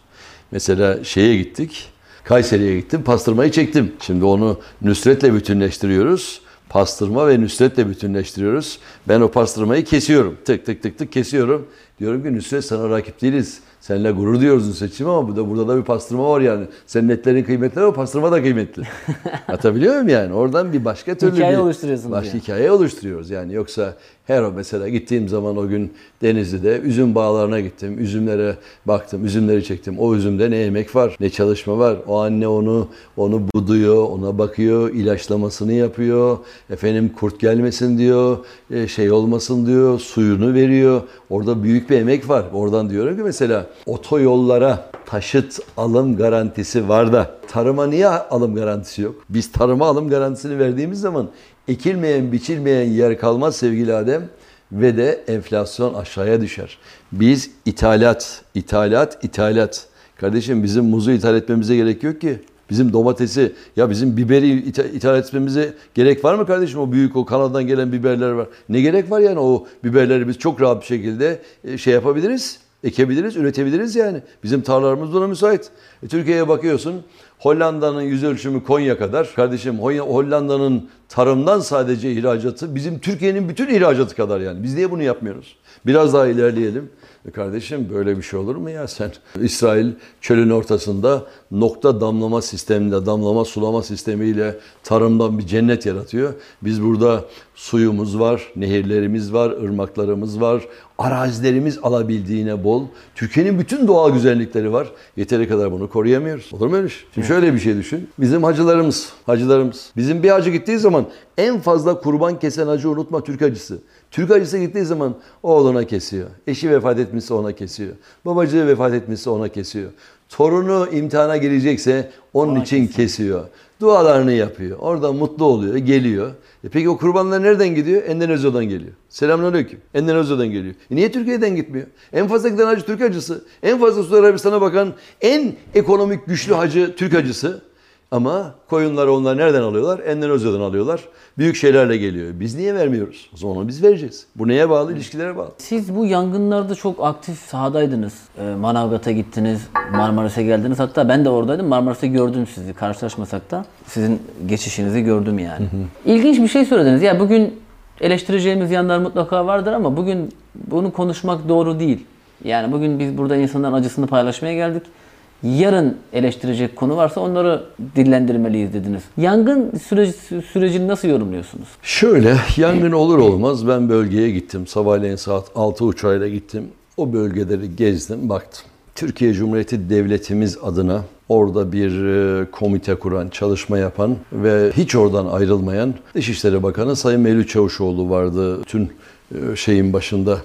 Mesela şeye gittik. Kayseri'ye gittim. Pastırmayı çektim. Şimdi onu Nusret'le bütünleştiriyoruz. Pastırma ve Nusret'le bütünleştiriyoruz. Ben o pastırmayı kesiyorum. Tık tık tık tık kesiyorum. Diyorum ki Nusret sana rakip değiliz. Seninle gurur duyuyoruz Nusret'ciğim ama burada, burada da bir pastırma var yani. Senin etlerin kıymetli ama pastırma da kıymetli. Atabiliyor muyum yani? Oradan bir başka türlü Hikaye bir oluşturuyorsunuz Başka yani. hikaye oluşturuyoruz yani. Yoksa her mesela gittiğim zaman o gün Denizli'de üzüm bağlarına gittim. Üzümlere baktım, üzümleri çektim. O üzümde ne emek var, ne çalışma var. O anne onu onu buduyor, ona bakıyor, ilaçlamasını yapıyor. Efendim kurt gelmesin diyor, e, şey olmasın diyor, suyunu veriyor. Orada büyük bir emek var. Oradan diyorum ki mesela otoyollara taşıt alım garantisi var da tarıma niye alım garantisi yok? Biz tarıma alım garantisini verdiğimiz zaman ekilmeyen, biçilmeyen yer kalmaz sevgili Adem ve de enflasyon aşağıya düşer. Biz ithalat, ithalat, ithalat. Kardeşim bizim muzu ithal etmemize gerek yok ki. Bizim domatesi, ya bizim biberi itha- ithal etmemize gerek var mı kardeşim? O büyük, o Kanada'dan gelen biberler var. Ne gerek var yani o biberleri biz çok rahat bir şekilde e, şey yapabiliriz, ekebiliriz, üretebiliriz yani. Bizim tarlalarımız buna müsait. E, Türkiye'ye bakıyorsun, Hollanda'nın yüz ölçümü Konya kadar. Kardeşim Hollanda'nın tarımdan sadece ihracatı bizim Türkiye'nin bütün ihracatı kadar yani. Biz niye bunu yapmıyoruz? Biraz daha ilerleyelim. E Kardeşim böyle bir şey olur mu ya sen? İsrail çölün ortasında nokta damlama sistemiyle, damlama sulama sistemiyle tarımdan bir cennet yaratıyor. Biz burada suyumuz var, nehirlerimiz var, ırmaklarımız var, arazilerimiz alabildiğine bol. Türkiye'nin bütün doğal güzellikleri var. Yeteri kadar bunu koruyamıyoruz. Olur mu öyle şey? Şimdi şöyle bir şey düşün. Bizim hacılarımız, hacılarımız. Bizim bir hacı gittiği zaman en fazla kurban kesen hacı unutma Türk hacısı. Türk hacısı gittiği zaman oğluna kesiyor. Eşi vefat etmişse ona kesiyor. Babacığı vefat etmişse ona kesiyor. Torunu imtihana girecekse onun için kesiyor. Dualarını yapıyor. Orada mutlu oluyor, geliyor. E peki o kurbanlar nereden gidiyor? Endonezya'dan geliyor. Selamünaleyküm. Endonezya'dan geliyor. E niye Türkiye'den gitmiyor? En fazla giden hacı Türk hacısı. En fazla Suudi Arabistan'a bakan en ekonomik güçlü hacı Türk hacısı. Ama koyunları onlar nereden alıyorlar? Endonezya'dan alıyorlar. Büyük şeylerle geliyor. Biz niye vermiyoruz? O zaman biz vereceğiz. Bu neye bağlı? İlişkilere bağlı. Siz bu yangınlarda çok aktif sahadaydınız. Ee, Manavgat'a gittiniz, Marmaris'e geldiniz. Hatta ben de oradaydım. Marmaris'te gördüm sizi. Karşılaşmasak da sizin geçişinizi gördüm yani. İlginç bir şey söylediniz. Ya bugün eleştireceğimiz yanlar mutlaka vardır ama bugün bunu konuşmak doğru değil. Yani bugün biz burada insanların acısını paylaşmaya geldik. Yarın eleştirecek konu varsa onları dillendirmeliyiz dediniz. Yangın süreci, sürecini nasıl yorumluyorsunuz? Şöyle yangın olur olmaz ben bölgeye gittim. Sabahleyin saat 6 uçağıyla gittim. O bölgeleri gezdim, baktım. Türkiye Cumhuriyeti Devletimiz adına orada bir e, komite kuran, çalışma yapan ve hiç oradan ayrılmayan Dışişleri Bakanı Sayın Mevlüt Çavuşoğlu vardı. Tüm e, şeyin başında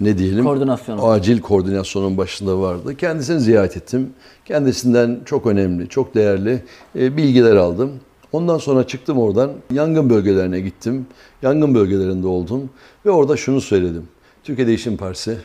ne diyelim? Koordinasyon. Acil koordinasyonun başında vardı. Kendisini ziyaret ettim. Kendisinden çok önemli, çok değerli e, bilgiler aldım. Ondan sonra çıktım oradan. Yangın bölgelerine gittim. Yangın bölgelerinde oldum. Ve orada şunu söyledim. Türkiye Değişim Partisi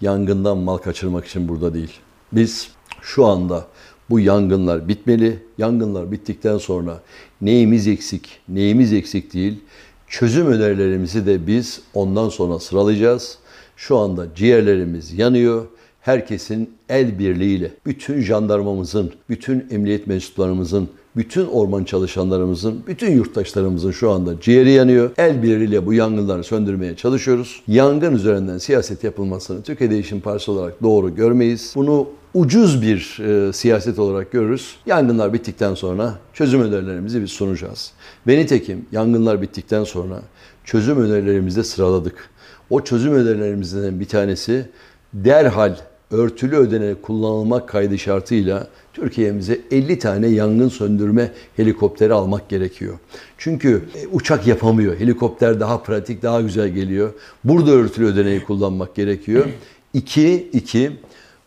yangından mal kaçırmak için burada değil. Biz şu anda bu yangınlar bitmeli. Yangınlar bittikten sonra neyimiz eksik, neyimiz eksik değil. Çözüm önerilerimizi de biz ondan sonra sıralayacağız. Şu anda ciğerlerimiz yanıyor. Herkesin el birliğiyle, bütün jandarmamızın, bütün emniyet mensuplarımızın, bütün orman çalışanlarımızın, bütün yurttaşlarımızın şu anda ciğeri yanıyor. El birliğiyle bu yangınları söndürmeye çalışıyoruz. Yangın üzerinden siyaset yapılmasını Türkiye Değişim Partisi olarak doğru görmeyiz. Bunu ucuz bir e, siyaset olarak görürüz. Yangınlar bittikten sonra çözüm önerilerimizi biz sunacağız. Ve nitekim yangınlar bittikten sonra çözüm önerilerimizi de sıraladık. O çözüm önerilerimizden bir tanesi derhal örtülü ödene kullanılmak kaydı şartıyla Türkiye'mize 50 tane yangın söndürme helikopteri almak gerekiyor. Çünkü e, uçak yapamıyor. Helikopter daha pratik, daha güzel geliyor. Burada örtülü ödeneği kullanmak gerekiyor. İki, iki,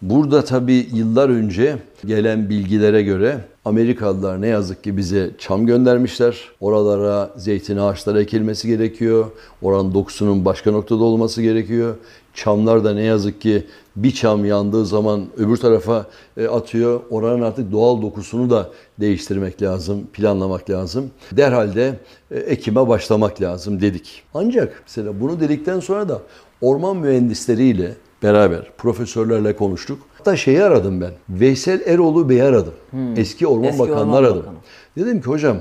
burada tabii yıllar önce gelen bilgilere göre Amerikalılar ne yazık ki bize çam göndermişler. Oralara zeytin ağaçları ekilmesi gerekiyor. Oranın dokusunun başka noktada olması gerekiyor. Çamlar da ne yazık ki bir çam yandığı zaman öbür tarafa e, atıyor. Oranın artık doğal dokusunu da değiştirmek lazım, planlamak lazım. Derhal de e, ekime başlamak lazım dedik. Ancak mesela bunu dedikten sonra da orman mühendisleriyle beraber profesörlerle konuştuk. Hatta şeyi aradım ben. Veysel Eroğlu Bey'i aradım. Eski Orman Eski Bakanı'nı Orman aradım. Bakanı. Dedim ki hocam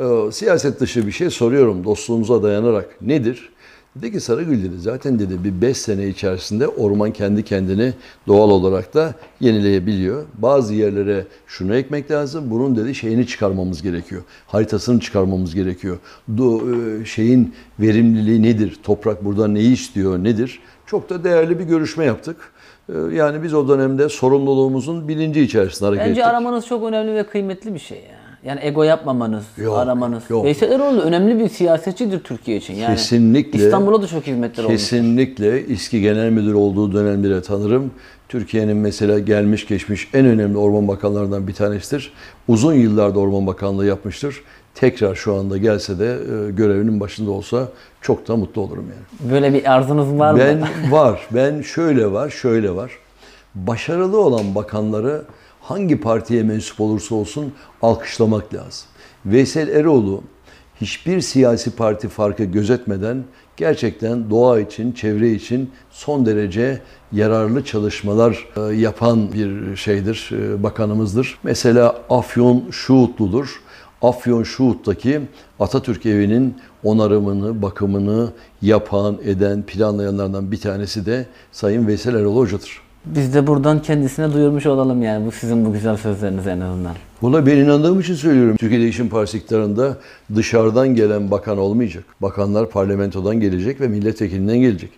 e, siyaset dışı bir şey soruyorum dostluğumuza dayanarak. Nedir? Dedi ki Sarıgül dedi zaten dedi bir 5 sene içerisinde orman kendi kendini doğal olarak da yenileyebiliyor. Bazı yerlere şunu ekmek lazım. Bunun dedi şeyini çıkarmamız gerekiyor. Haritasını çıkarmamız gerekiyor. Do, e, şeyin verimliliği nedir? Toprak burada neyi istiyor? Nedir? Çok da değerli bir görüşme yaptık. E, Yani biz o dönemde sorumluluğumuzun bilinci içerisinde hareket Bence ettik. aramanız çok önemli ve kıymetli bir şey ya. Yani ego yapmamanız, Yok, aramanız. yok. Veysel Eroğlu önemli bir siyasetçidir Türkiye için. Yani Kesinlikle. İstanbul'a da çok hizmetler olmuş. Kesinlikle İSKİ Genel Müdür olduğu dönemleri tanırım. Türkiye'nin mesela gelmiş geçmiş en önemli orman bakanlarından bir tanesidir. Uzun yıllarda orman bakanlığı yapmıştır. Tekrar şu anda gelse de e, görevinin başında olsa çok da mutlu olurum yani. Böyle bir arzunuz var mı? Ben var. Ben şöyle var, şöyle var. Başarılı olan bakanları hangi partiye mensup olursa olsun alkışlamak lazım. Veysel Eroğlu hiçbir siyasi parti farkı gözetmeden gerçekten doğa için, çevre için son derece yararlı çalışmalar e, yapan bir şeydir, e, bakanımızdır. Mesela Afyon Şuhutludur. Afyon Şuhut'taki Atatürk evinin onarımını, bakımını yapan, eden, planlayanlardan bir tanesi de Sayın Veysel Erol Hoca'dır. Biz de buradan kendisine duyurmuş olalım yani bu sizin bu güzel sözleriniz en azından. Buna ben inandığım için söylüyorum. Türkiye Değişim Partisi iktidarında dışarıdan gelen bakan olmayacak. Bakanlar parlamentodan gelecek ve milletvekilinden gelecek.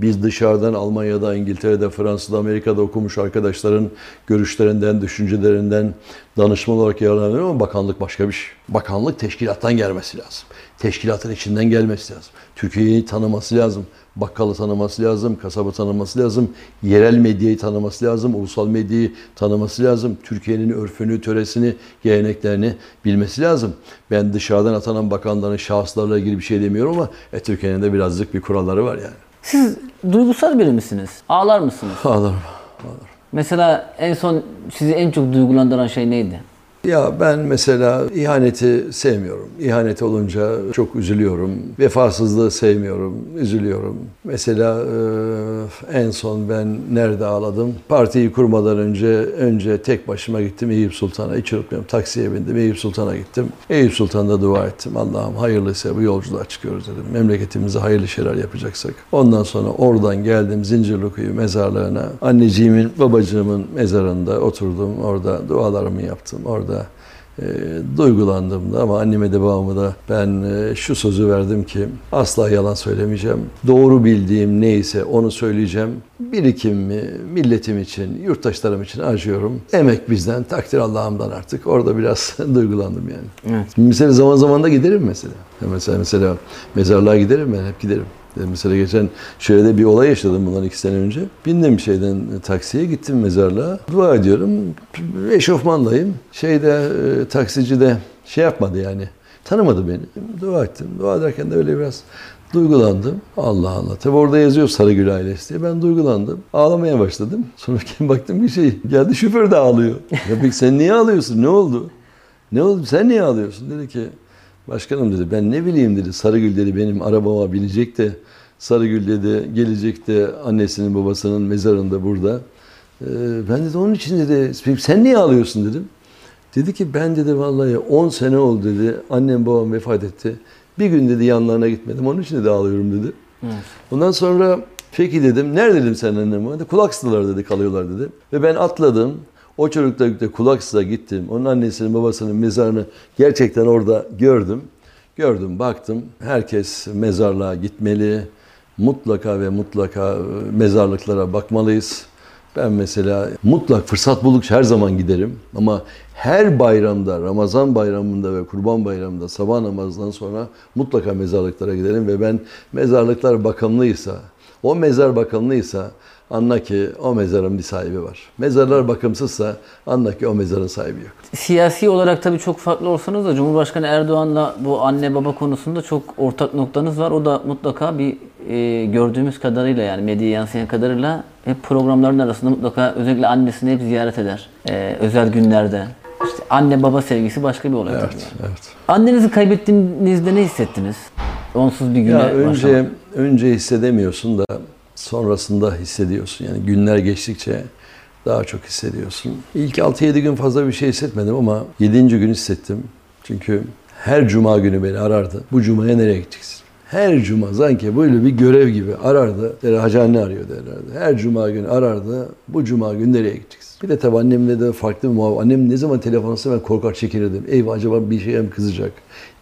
Biz dışarıdan Almanya'da, İngiltere'de, Fransa'da, Amerika'da okumuş arkadaşların görüşlerinden, düşüncelerinden danışman olarak yararlanıyorum ama bakanlık başka bir şey. Bakanlık teşkilattan gelmesi lazım. Teşkilatın içinden gelmesi lazım. Türkiye'yi tanıması lazım. Bakkalı tanıması lazım, kasabı tanıması lazım, yerel medyayı tanıması lazım, ulusal medyayı tanıması lazım, Türkiye'nin örfünü, töresini, geleneklerini bilmesi lazım. Ben dışarıdan atanan bakanların şahıslarla ilgili bir şey demiyorum ama e, Türkiye'nin de birazcık bir kuralları var yani. Siz duygusal biri misiniz? Ağlar mısınız? Ağlarım. Mesela en son sizi en çok duygulandıran şey neydi? Ya ben mesela ihaneti sevmiyorum. İhanet olunca çok üzülüyorum. Vefasızlığı sevmiyorum, üzülüyorum. Mesela en son ben nerede ağladım? Partiyi kurmadan önce önce tek başıma gittim Eyüp Sultan'a. Hiç unutmuyorum. Taksiye bindim. Eyüp Sultan'a gittim. Eyüp Sultan'da dua ettim. Allah'ım hayırlıysa bu yolculuğa çıkıyoruz dedim. Memleketimize hayırlı şeyler yapacaksak. Ondan sonra oradan geldim Zincirlikuyu mezarlığına. Anneciğimin, babacığımın mezarında oturdum. Orada dualarımı yaptım. Orada e, duygulandım da ama anneme de babama da ben e, şu sözü verdim ki asla yalan söylemeyeceğim. Doğru bildiğim neyse onu söyleyeceğim. Birikimimi milletim için, yurttaşlarım için harcıyorum. Emek bizden, takdir Allah'ımdan artık. Orada biraz duygulandım yani. Evet. Mesela zaman zaman da giderim mesela. Mesela mesela mezarlığa giderim ben hep giderim. Ya Mesela geçen şöyle de bir olay yaşadım bundan iki sene önce. Bindim şeyden e, taksiye gittim mezarlığa. Dua ediyorum. Eşofmanlayım. Şeyde e, taksici de şey yapmadı yani. Tanımadı beni. Dua ettim. Dua ederken de öyle biraz duygulandım. Allah Allah. Tabi orada yazıyor Sarıgül ailesi diye. Ben duygulandım. Ağlamaya başladım. Sonra baktım bir şey. Geldi şoför de ağlıyor. Ya peki sen niye ağlıyorsun? Ne oldu? Ne oldu? Sen niye ağlıyorsun? Dedi ki başkanım dedi ben ne bileyim dedi Sarıgül dedi benim arabama binecek de Sarıgül dedi gelecek de annesinin babasının mezarında burada. Ee, ben dedi onun için dedi "Peki sen niye ağlıyorsun dedim. Dedi ki ben dedi vallahi 10 sene oldu dedi annem babam vefat etti. Bir gün dedi yanlarına gitmedim onun için de ağlıyorum dedi. Evet. Ondan sonra peki dedim. Nerede dedim sen annem babam? Kulaksızlar dedi kalıyorlar dedi. Ve ben atladım. O çocukla birlikte Kulaksız'a gittim. Onun annesinin babasının mezarını gerçekten orada gördüm. Gördüm baktım. Herkes mezarlığa gitmeli. Mutlaka ve mutlaka e, mezarlıklara bakmalıyız. Ben mesela mutlak fırsat buldukça her zaman giderim. Ama her bayramda, Ramazan bayramında ve Kurban bayramında sabah namazından sonra mutlaka mezarlıklara giderim. Ve ben mezarlıklar bakımlıysa, o mezar bakımlıysa anla ki o mezarın bir sahibi var. Mezarlar bakımsızsa anla ki o mezarın sahibi yok. Siyasi olarak tabii çok farklı olsanız da Cumhurbaşkanı Erdoğan'la bu anne baba konusunda çok ortak noktanız var. O da mutlaka bir e, gördüğümüz kadarıyla yani medyaya yansıyan kadarıyla hep programların arasında mutlaka özellikle annesini hep ziyaret eder. E, özel günlerde. İşte anne baba sevgisi başka bir olay. Evet, yani. evet. Annenizi kaybettiğinizde ne hissettiniz? Onsuz bir güne Ya önce başlamak. önce hissedemiyorsun da sonrasında hissediyorsun. Yani günler geçtikçe daha çok hissediyorsun. İlk 6-7 gün fazla bir şey hissetmedim ama 7. gün hissettim. Çünkü her cuma günü beni arardı. Bu cumaya nereye gideceksin? Her cuma sanki böyle bir görev gibi arardı. Der, Hacı anne arıyor derlerdi. Her cuma günü arardı. Bu cuma günü nereye gideceksin? Bir de tabii annemle de farklı bir muhabbet. Annem ne zaman telefon ben korkar çekilirdim. Eyvah acaba bir şeye mi kızacak?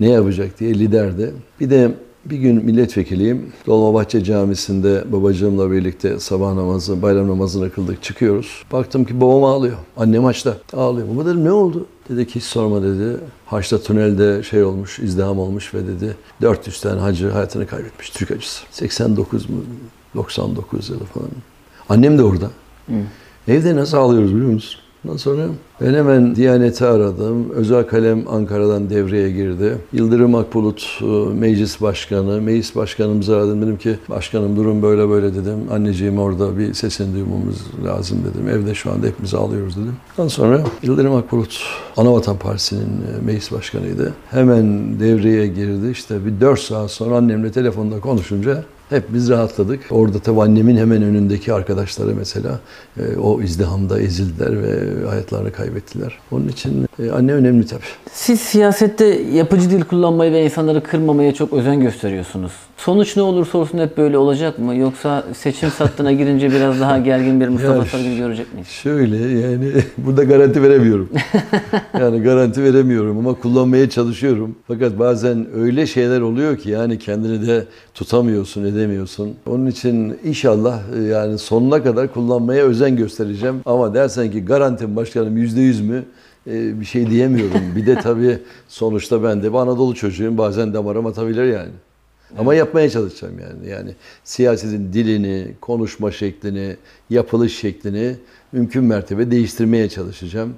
Ne yapacak diye liderdi. Bir de bir gün milletvekiliyim. Dolmabahçe Camisi'nde babacığımla birlikte sabah namazı, bayram namazını kıldık. Çıkıyoruz. Baktım ki babam ağlıyor. Annem haçta. Ağlıyor. Baba dedim ne oldu? Dedi ki hiç sorma dedi. Haçta tünelde şey olmuş, izdiham olmuş ve dedi 400 tane hacı hayatını kaybetmiş. Türk hacısı. 89 mu? 99 yılı falan. Annem de orada. Evde nasıl ağlıyoruz biliyor musun? Ondan sonra ben hemen Diyanet'i aradım. Özel kalem Ankara'dan devreye girdi. Yıldırım Akbulut e, meclis başkanı. Meclis başkanımızı aradım. Dedim ki başkanım durum böyle böyle dedim. Anneciğim orada bir sesini duymamız lazım dedim. Evde şu anda hepimiz ağlıyoruz dedim. Ondan sonra Yıldırım Akbulut Anavatan Partisi'nin e, meclis başkanıydı. Hemen devreye girdi. İşte bir 4 saat sonra annemle telefonda konuşunca Hep biz rahatladık. Orada tabii annemin hemen önündeki arkadaşları mesela e, o izdihamda ezildiler ve hayatlarını kaybettiler. Onun için e, anne önemli tabii. Siz siyasette yapıcı dil kullanmayı ve insanları kırmamaya çok özen gösteriyorsunuz. Sonuç ne olursa olsun hep böyle olacak mı? Yoksa seçim sattığına girince biraz daha gergin bir Mustafa Sarıgül görecek miyiz? Şöyle yani burada garanti veremiyorum. yani garanti veremiyorum ama kullanmaya çalışıyorum. Fakat bazen öyle şeyler oluyor ki yani kendini de tutamıyorsun, edemiyorsun. Onun için inşallah e, yani sonuna kadar kullanmaya özen göstereceğim. Ama dersen ki garantim başkanım yüzde yüz mü? E, bir şey diyemiyorum. Bir de tabii sonuçta ben de bir Anadolu çocuğuyum. Bazen damarım atabilir yani. Ama yapmaya çalışacağım yani. Yani siyasetin dilini, konuşma şeklini, yapılış şeklini mümkün mertebe değiştirmeye çalışacağım.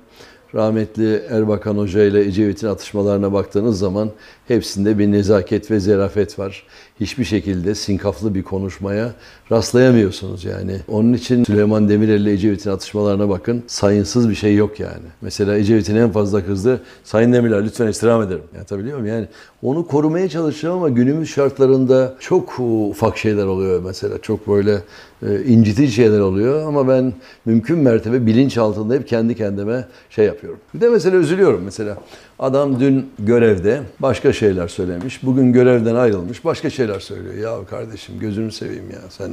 Rahmetli Erbakan Hoca ile Ecevit'in atışmalarına baktığınız zaman hepsinde bir nezaket ve zerafet var. Hiçbir şekilde sinkaflı bir konuşmaya rastlayamıyorsunuz yani. Onun için Süleyman Demirel ile Ecevit'in atışmalarına bakın. Sayınsız bir şey yok yani. Mesela Ecevit'in en fazla kızdı. Sayın Demirel lütfen istirham ederim. Yani tabii biliyor musun? Yani onu korumaya çalışacağım ama günümüz şartlarında çok ufak şeyler oluyor mesela. Çok böyle e, incitici şeyler oluyor ama ben mümkün mertebe bilinç altında hep kendi kendime şey yapıyorum. Bir de mesela üzülüyorum mesela. Adam dün görevde başka şeyler söylemiş. Bugün görevden ayrılmış. Başka şeyler söylüyor. Ya kardeşim gözünü seveyim ya. Sen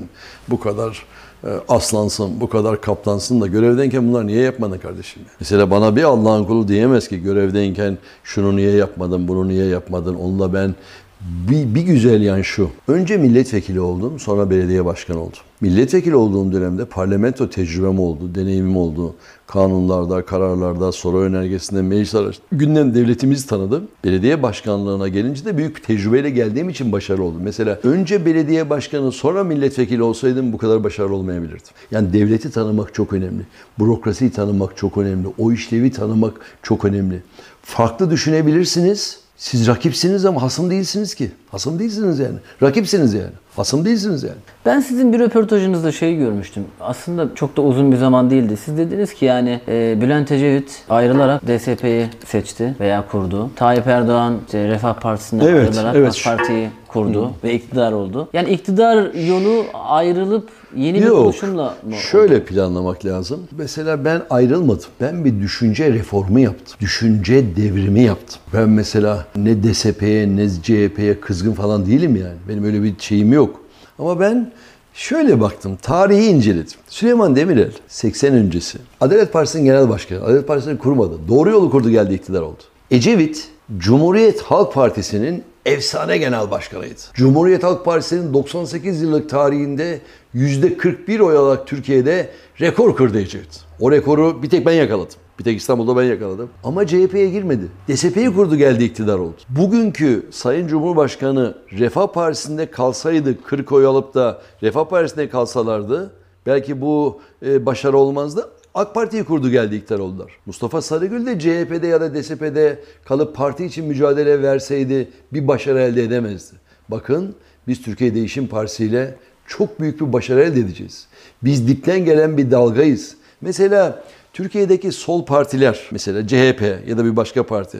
bu kadar e, aslansın, bu kadar kaplansın da görevdeyken bunlar niye yapmadın kardeşim? Mesela bana bir Allah'ın kulu diyemez ki görevdeyken şunu niye yapmadın, bunu niye yapmadın? Onunla ben bir, bir güzel yan şu. Önce milletvekili oldum, sonra belediye başkanı oldum. Milletvekili olduğum dönemde parlamento tecrübem oldu, deneyimim oldu. Kanunlarda, kararlarda, soru önergesinde, meclis araç. Günden devletimizi tanıdım. Belediye başkanlığına gelince de büyük bir tecrübeyle geldiğim için başarılı oldum. Mesela önce belediye başkanı sonra milletvekili olsaydım bu kadar başarılı olmayabilirdim. Yani devleti tanımak çok önemli. Bürokrasiyi tanımak çok önemli. O işlevi tanımak çok önemli. Farklı düşünebilirsiniz. Siz rakipsiniz ama hasım değilsiniz ki. Hasım değilsiniz yani. Rakipsiniz yani. Hasım değilsiniz yani. Ben sizin bir röportajınızda şeyi görmüştüm. Aslında çok da uzun bir zaman değildi. Siz dediniz ki yani e, Bülent Ecevit ayrılarak DSP'yi seçti veya kurdu. Tayyip Erdoğan işte Refah Partisi'nden Evet, ayrılarak evet. AK Parti'yi kurdu ve iktidar oldu. Yani iktidar yolu ayrılıp yeni bir Yok. oluşumla mı? Şöyle planlamak lazım. Mesela ben ayrılmadım. Ben bir düşünce reformu yaptım. Düşünce devrimi yaptım. Ben mesela ne DSP'ye ne CHP'ye kızgın falan değilim yani. Benim öyle bir şeyim yok. Ama ben şöyle baktım. Tarihi inceledim. Süleyman Demirel 80 öncesi. Adalet Partisi'nin genel başkanı. Adalet Partisi'ni kurmadı. Doğru yolu kurdu geldi iktidar oldu. Ecevit Cumhuriyet Halk Partisi'nin efsane genel başkanıydı. Cumhuriyet Halk Partisi'nin 98 yıllık tarihinde %41 oy alarak Türkiye'de rekor kırdı Ecevit. O rekoru bir tek ben yakaladım. Bir tek İstanbul'da ben yakaladım. Ama CHP'ye girmedi. DSP'yi kurdu geldi iktidar oldu. Bugünkü Sayın Cumhurbaşkanı Refah Partisi'nde kalsaydı 40 oy alıp da Refah Partisi'nde kalsalardı belki bu e, başarı olmazdı. AK Parti'yi kurdu geldi iktidar oldular. Mustafa Sarıgül de CHP'de ya da DSP'de kalıp parti için mücadele verseydi bir başarı elde edemezdi. Bakın biz Türkiye Değişim Partisi ile çok büyük bir başarı elde edeceğiz. Biz dipten gelen bir dalgayız. Mesela Türkiye'deki sol partiler, mesela CHP ya da bir başka parti,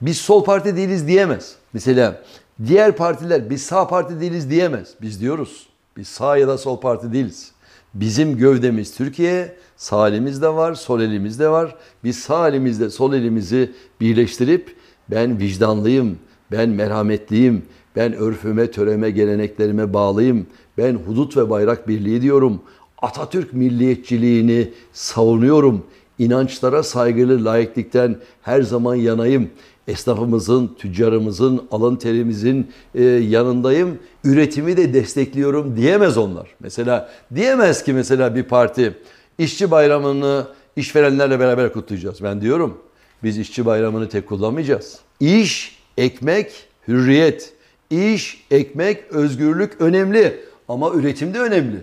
biz sol parti değiliz diyemez. Mesela diğer partiler biz sağ parti değiliz diyemez. Biz diyoruz. Biz sağ ya da sol parti değiliz. Bizim gövdemiz Türkiye, sağ elimiz de var, sol elimiz de var. Biz sağ elimizle sol elimizi birleştirip ben vicdanlıyım, ben merhametliyim, ben örfüme, töreme, geleneklerime bağlıyım, ben hudut ve bayrak birliği diyorum. Atatürk milliyetçiliğini savunuyorum. İnançlara saygılı laiklikten her zaman yanayım. Esnafımızın, tüccarımızın, alın terimizin e, yanındayım. Üretimi de destekliyorum diyemez onlar. Mesela diyemez ki mesela bir parti işçi bayramını işverenlerle beraber kutlayacağız. Ben diyorum biz işçi bayramını tek kullanmayacağız. İş, ekmek, hürriyet. İş, ekmek, özgürlük önemli ama üretim de önemli.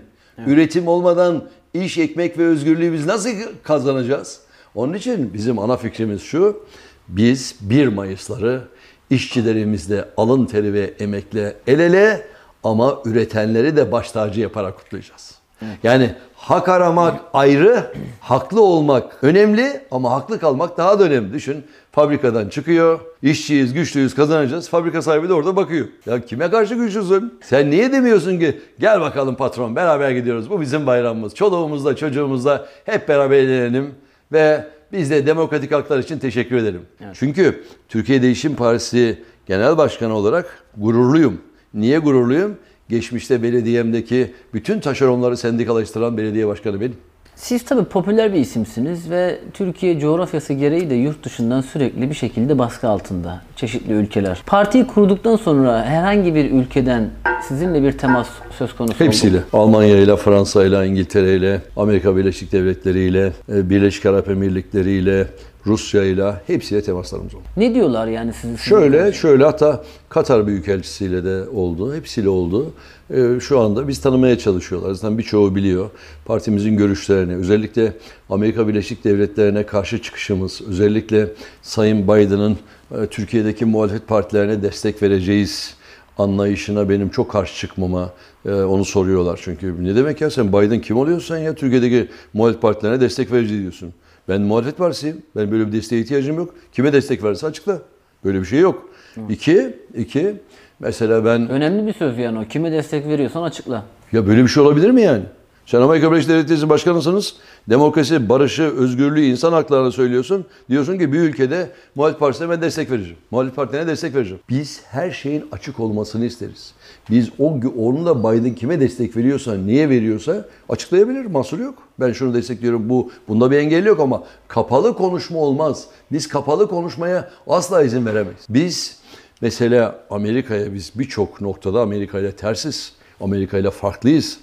Üretim olmadan iş, ekmek ve özgürlüğü biz nasıl kazanacağız? Onun için bizim ana fikrimiz şu. Biz 1 Mayıs'ları işçilerimizle alın teri ve emekle el ele ama üretenleri de baş tacı yaparak kutlayacağız. Yani hak aramak ayrı, haklı olmak önemli ama haklı kalmak daha da önemli. Düşün fabrikadan çıkıyor, işçiyiz, güçlüyüz, kazanacağız. Fabrika sahibi de orada bakıyor. Ya kime karşı güçlüsün? Sen niye demiyorsun ki gel bakalım patron beraber gidiyoruz. Bu bizim bayramımız. Çoluğumuzla çocuğumuzla hep beraber eğlenelim ve biz de demokratik haklar için teşekkür edelim. Çünkü Türkiye Değişim Partisi Genel Başkanı olarak gururluyum. Niye gururluyum? Geçmişte belediyemdeki bütün taşeronları sendikalaştıran belediye başkanı benim. Siz tabii popüler bir isimsiniz ve Türkiye coğrafyası gereği de yurt dışından sürekli bir şekilde baskı altında çeşitli ülkeler. Partiyi kurduktan sonra herhangi bir ülkeden sizinle bir temas söz konusu oldu mu? Hepsiyle. Almanya ile, Fransa ile, İngiltere ile, Amerika Birleşik Devletleri ile, e, Birleşik Arap Emirlikleri ile, Rusya ile hepsiyle temaslarımız oldu. Ne diyorlar yani sizi? Şöyle şöyle hatta Katar Büyükelçisiyle de oldu. Hepsiyle oldu. Ee, şu anda biz tanımaya çalışıyorlar. Zaten birçoğu biliyor. Partimizin görüşlerini, özellikle Amerika Birleşik Devletleri'ne karşı çıkışımız, özellikle Sayın Biden'ın e, Türkiye'deki muhalefet partilerine destek vereceğiz anlayışına benim çok karşı çıkmama e, onu soruyorlar. Çünkü ne demek ya sen Biden kim oluyorsun ya Türkiye'deki muhalefet partilerine destek vereceğiz diyorsun. Ben muhalefet partisiyim. Ben böyle bir desteğe ihtiyacım yok. Kime destek verirse açıkla. Böyle bir şey yok. İki, iki, mesela ben Önemli bir söz yani o. Kime destek veriyorsan açıkla. ya böyle bir şey olabilir mi yani? Sen Amerika Birleşik Devletleri başkanısınız. Demokrasi, barışı, özgürlüğü, insan haklarını söylüyorsun. Diyorsun ki bir ülkede muhalefet partisine ben destek vereceğim. Muhalefet partilerine destek vereceğim. Biz her şeyin açık olmasını isteriz. Biz o onun da Biden kime destek veriyorsa, niye veriyorsa açıklayabilir. Mahsur yok. Ben şunu destekliyorum. Bu bunda bir engel yok ama kapalı konuşma olmaz. Biz kapalı konuşmaya asla izin veremeyiz. Biz mesela Amerika'ya biz birçok noktada Amerika ile tersiz. Amerika ile farklıyız.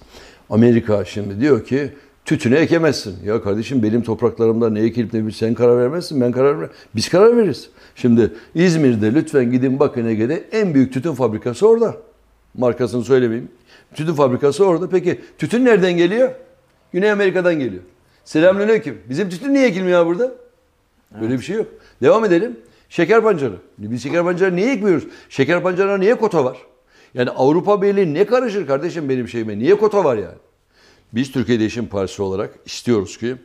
Amerika şimdi diyor ki tütüne ekemezsin. Ya kardeşim benim topraklarımda ne ekilip ne sen karar vermezsin ben karar ver. Biz karar veririz. Şimdi İzmir'de lütfen gidin bakın Ege'de en büyük tütün fabrikası orada. Markasını söylemeyeyim. Tütün fabrikası orada. Peki tütün nereden geliyor? Güney Amerika'dan geliyor. Selamünaleyküm. Bizim tütün niye ekilmiyor burada? Böyle bir şey yok. Devam edelim. Şeker pancarı. Biz şeker pancarı niye ekmiyoruz? Şeker pancarına niye kota var? Yani Avrupa Birliği ne karışır kardeşim benim şeyime? Niye kota var yani? Biz Türkiye Değişim Partisi olarak istiyoruz ki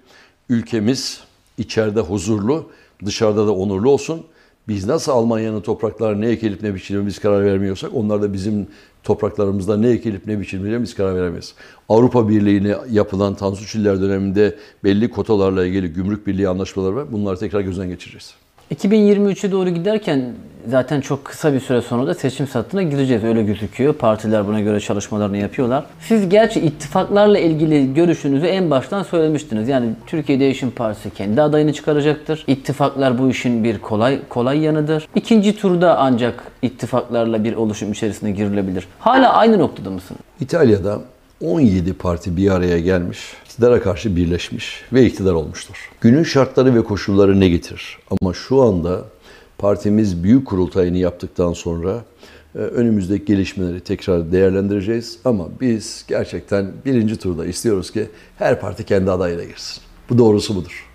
ülkemiz içeride huzurlu, dışarıda da onurlu olsun. Biz nasıl Almanya'nın topraklarına ne ekilip ne biçilip biz karar vermiyorsak onlar da bizim topraklarımızda ne ekilip ne biçilmeyeceğine biz karar veremeyiz. Avrupa Birliği'ne yapılan Tansu Çiller döneminde belli kotalarla ilgili gümrük birliği anlaşmaları var. Bunları tekrar gözden geçireceğiz. 2023'e doğru giderken zaten çok kısa bir süre sonra da seçim sattığına gireceğiz. Öyle gözüküyor. Partiler buna göre çalışmalarını yapıyorlar. Siz gerçi ittifaklarla ilgili görüşünüzü en baştan söylemiştiniz. Yani Türkiye Değişim Partisi kendi adayını çıkaracaktır. İttifaklar bu işin bir kolay kolay yanıdır. İkinci turda ancak ittifaklarla bir oluşum içerisine girilebilir. Hala aynı noktada mısın? İtalya'da 17 parti bir araya gelmiş, iktidara karşı birleşmiş ve iktidar olmuştur. Günün şartları ve koşulları ne getirir? Ama şu anda partimiz büyük kurultayını yaptıktan sonra e, önümüzdeki gelişmeleri tekrar değerlendireceğiz. Ama biz gerçekten birinci turda istiyoruz ki her parti kendi adayıyla girsin. Bu doğrusu budur.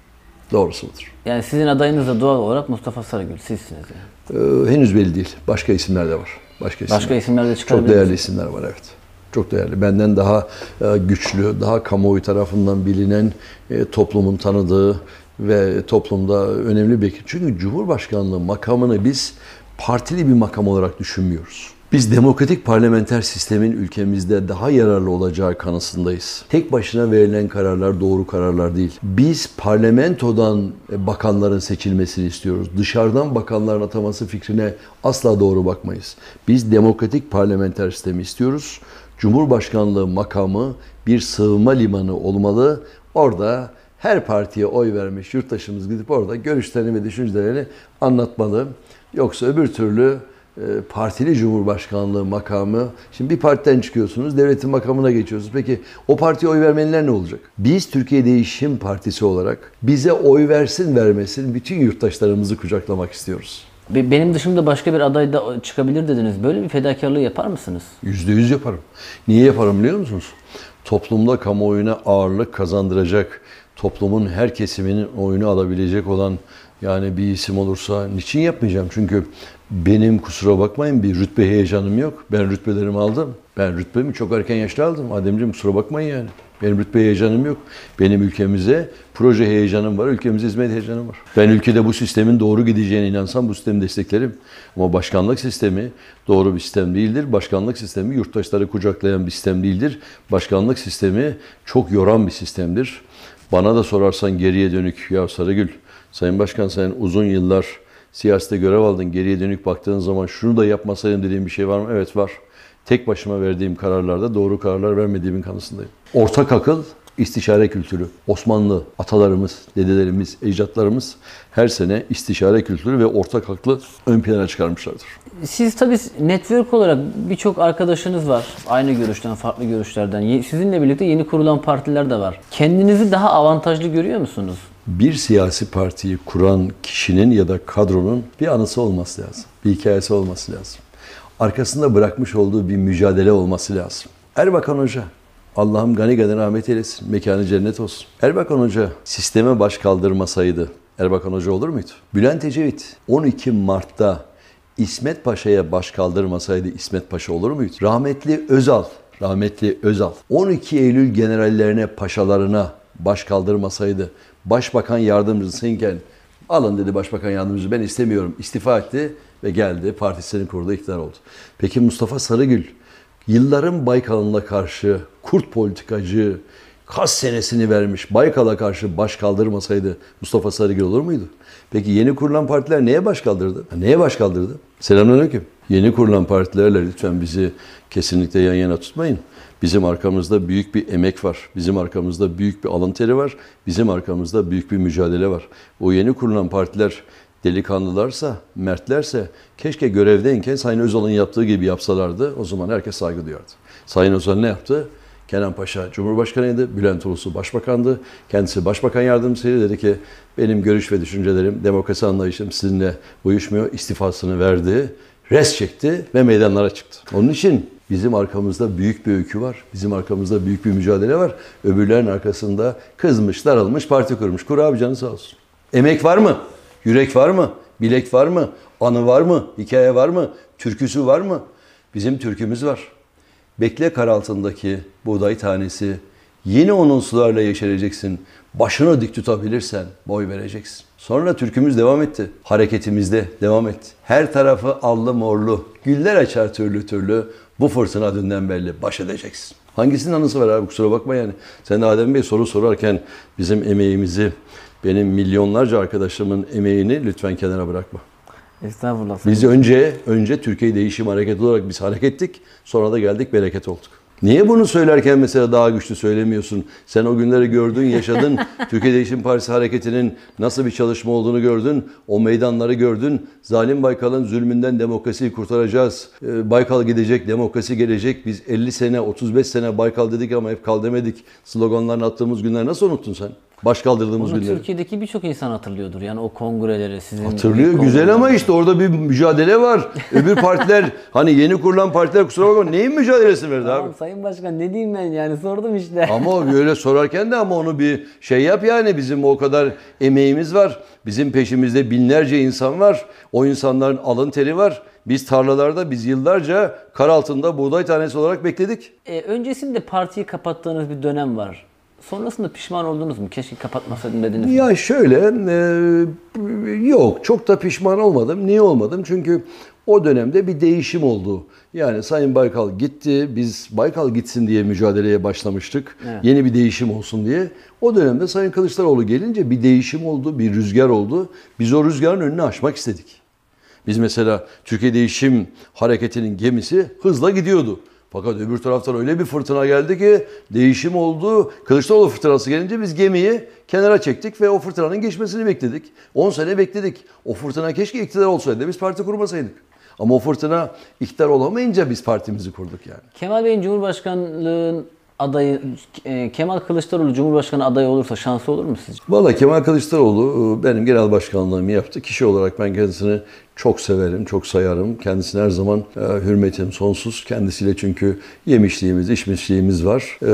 Doğrusu budur. Yani sizin adayınız da doğal olarak Mustafa Sarıgül. Sizsiniz yani. Ee, henüz belli değil. Başka isimler de var. Başka isimler. Başka isimler de Çok çıkarabilir değerli isimler var evet. Çok değerli. Benden daha e, güçlü, daha kamuoyu tarafından bilinen, e, toplumun tanıdığı ve toplumda önemli bir... Çünkü Cumhurbaşkanlığı makamını biz partili bir makam olarak düşünmüyoruz. Biz demokratik parlamenter sistemin ülkemizde daha yararlı olacağı kanısındayız. Tek başına verilen kararlar doğru kararlar değil. Biz parlamentodan e, bakanların seçilmesini istiyoruz. Dışarıdan bakanların ataması fikrine asla doğru bakmayız. Biz demokratik parlamenter sistemi istiyoruz. Cumhurbaşkanlığı makamı bir sığınma limanı olmalı. Orada her partiye oy vermiş yurttaşımız gidip orada görüşlerini ve düşüncelerini anlatmalı. Yoksa öbür türlü e, partili cumhurbaşkanlığı makamı. Şimdi bir partiden çıkıyorsunuz, devletin makamına geçiyorsunuz. Peki o partiye oy vermeyenler ne olacak? Biz Türkiye Değişim Partisi olarak bize oy versin vermesin bütün yurttaşlarımızı kucaklamak istiyoruz. Be- Benim dışımda başka bir aday da çıkabilir dediniz. Böyle bir fedakarlığı yapar mısınız? Yüzde yüz yaparım. Niye yaparım biliyor musunuz? Toplumda kamuoyuna ağırlık kazandıracak, toplumun her kesiminin oyunu alabilecek olan yani bir isim olursa niçin yapmayacağım? Çünkü Benim kusura bakmayın bir rütbe heyecanım yok. Ben rütbelerimi aldım. Ben rütbemi çok erken yaşta aldım. Ademciğim kusura bakmayın yani. Benim rütbe heyecanım yok. Benim ülkemize proje heyecanım var. Ülkemize hizmet heyecanım var. Ben ülkede bu sistemin doğru gideceğine inansam bu sistemi desteklerim. Ama başkanlık sistemi doğru bir sistem değildir. Başkanlık sistemi yurttaşları kucaklayan bir sistem değildir. Başkanlık sistemi çok yoran bir sistemdir. Bana da sorarsan geriye dönük ya Sarıgül, Sayın Başkan sen uzun yıllar siyasete görev aldın. Geriye dönük baktığın zaman şunu da yapmasaydın dediğim bir şey var mı? Evet var. Tek başıma verdiğim kararlarda doğru kararlar vermediğimin kanısındayım. Ortak akıl, istişare kültürü. Osmanlı atalarımız, dedelerimiz, ecdatlarımız her sene istişare kültürü ve ortak aklı ön plana çıkarmışlardır. Siz tabii network olarak birçok arkadaşınız var. Aynı görüşten, farklı görüşlerden. Sizinle birlikte yeni kurulan partiler de var. Kendinizi daha avantajlı görüyor musunuz? Bir siyasi partiyi kuran kişinin ya da kadronun bir anısı olması lazım. Bir hikayesi olması lazım. Arkasında bırakmış olduğu bir mücadele olması lazım. Erbakan Hoca, Allah'ım gani gani rahmet eylesin, mekanı cennet olsun. Erbakan Hoca sisteme baş kaldırmasaydı Erbakan Hoca olur muydu? Bülent Ecevit 12 Mart'ta İsmet Paşa'ya baş kaldırmasaydı İsmet Paşa olur muydu? Rahmetli Özal, rahmetli Özal 12 Eylül generallerine, paşalarına baş kaldırmasaydı Başbakan yardımcısıyken alın dedi Başbakan yardımcısı ben istemiyorum istifa etti ve geldi partisini kurdu iktidar oldu. Peki Mustafa Sarıgül yılların Baykal'ına karşı kurt politikacı kas senesini vermiş Baykal'a karşı baş kaldırmasaydı Mustafa Sarıgül olur muydu? Peki yeni kurulan partiler neye baş kaldırdı? Neye baş kaldırdı? Selamünaleyküm. Yeni kurulan partilerle lütfen bizi kesinlikle yan yana tutmayın. Bizim arkamızda büyük bir emek var. Bizim arkamızda büyük bir alın teri var. Bizim arkamızda büyük bir mücadele var. O yeni kurulan partiler delikanlılarsa, mertlerse keşke görevdeyken Sayın Özal'ın yaptığı gibi yapsalardı. O zaman herkes saygı duyardı. Sayın Özal ne yaptı? Kenan Paşa Cumhurbaşkanıydı, Bülent Ulusu Başbakandı. Kendisi Başbakan Yardımcısıydı. Dedi ki benim görüş ve düşüncelerim, demokrasi anlayışım sizinle uyuşmuyor. İstifasını verdi, res çekti ve meydanlara çıktı. Onun için bizim arkamızda büyük bir öykü var. Bizim arkamızda büyük bir mücadele var. Öbürlerin arkasında kızmış, daralmış, parti kurmuş. Kur abi canı sağ olsun. Emek var mı? Yürek var mı? Bilek var mı? Anı var mı? Hikaye var mı? Türküsü var mı? Bizim türkümüz var. Bekle kar altındaki buğday tanesi. Yeni onun sularla yeşereceksin. Başını dik tutabilirsen boy vereceksin. Sonra türkümüz devam etti. Hareketimizde devam etti. Her tarafı allı morlu. Güller açar türlü türlü. Bu fırtına dünden belli. Baş edeceksin. Hangisinin anısı var abi kusura bakma yani. Sen de Adem Bey soru sorarken bizim emeğimizi, benim milyonlarca arkadaşımın emeğini lütfen kenara bırakma. Estağfurullah. Biz önce önce Türkiye Değişim Hareketi olarak biz harekettik. Sonra da geldik bereket olduk. Niye bunu söylerken mesela daha güçlü söylemiyorsun? Sen o günleri gördün, yaşadın. Türkiye Değişim Partisi hareketinin nasıl bir çalışma olduğunu gördün. O meydanları gördün. Zalim Baykal'ın zulmünden demokrasiyi kurtaracağız. Ee, Baykal gidecek, demokrasi gelecek. Biz 50 sene, 35 sene Baykal dedik ama hep kal demedik. Sloganlarını attığımız günler nasıl unuttun sen? Baş kaldırdığımız Bunu günleri. Türkiye'deki birçok insan hatırlıyordur. Yani o kongreleri sizin Hatırlıyor güzel ama işte orada bir mücadele var. Öbür partiler hani yeni kurulan partiler kusura bakma neyin mücadelesi verdi abi? Tamam Sayın Başkan ne diyeyim ben yani sordum işte. Ama o böyle sorarken de ama onu bir şey yap yani bizim o kadar emeğimiz var. Bizim peşimizde binlerce insan var. O insanların alın teri var. Biz tarlalarda biz yıllarca kar altında buğday tanesi olarak bekledik. E, öncesinde partiyi kapattığınız bir dönem var. Sonrasında pişman oldunuz mu? Keşke kapatmasaydım dediniz. mi? Ya şöyle e, yok çok da pişman olmadım. Niye olmadım? Çünkü o dönemde bir değişim oldu. Yani Sayın Baykal gitti. Biz Baykal gitsin diye mücadeleye başlamıştık. Evet. Yeni bir değişim olsun diye. O dönemde Sayın Kılıçdaroğlu gelince bir değişim oldu, bir rüzgar oldu. Biz o rüzgarın önünü aşmak istedik. Biz mesela Türkiye Değişim Hareketi'nin gemisi hızla gidiyordu. Fakat öbür taraftan öyle bir fırtına geldi ki değişim oldu. Kılıçdaroğlu fırtınası gelince biz gemiyi kenara çektik ve o fırtınanın geçmesini bekledik. 10 sene bekledik. O fırtına keşke iktidar olsaydı biz parti kurmasaydık. Ama o fırtına iktidar olamayınca biz partimizi kurduk yani. Kemal Bey'in Cumhurbaşkanlığın adayı e, Kemal Kılıçdaroğlu Cumhurbaşkanı adayı olursa şansı olur mu sizce? Valla Kemal Kılıçdaroğlu e, benim genel başkanlığımı yaptı. Kişi olarak ben kendisini Çok severim, çok sayarım. Kendisine her zaman e, hürmetim sonsuz. Kendisiyle çünkü yemişliğimiz, içmişliğimiz var. E,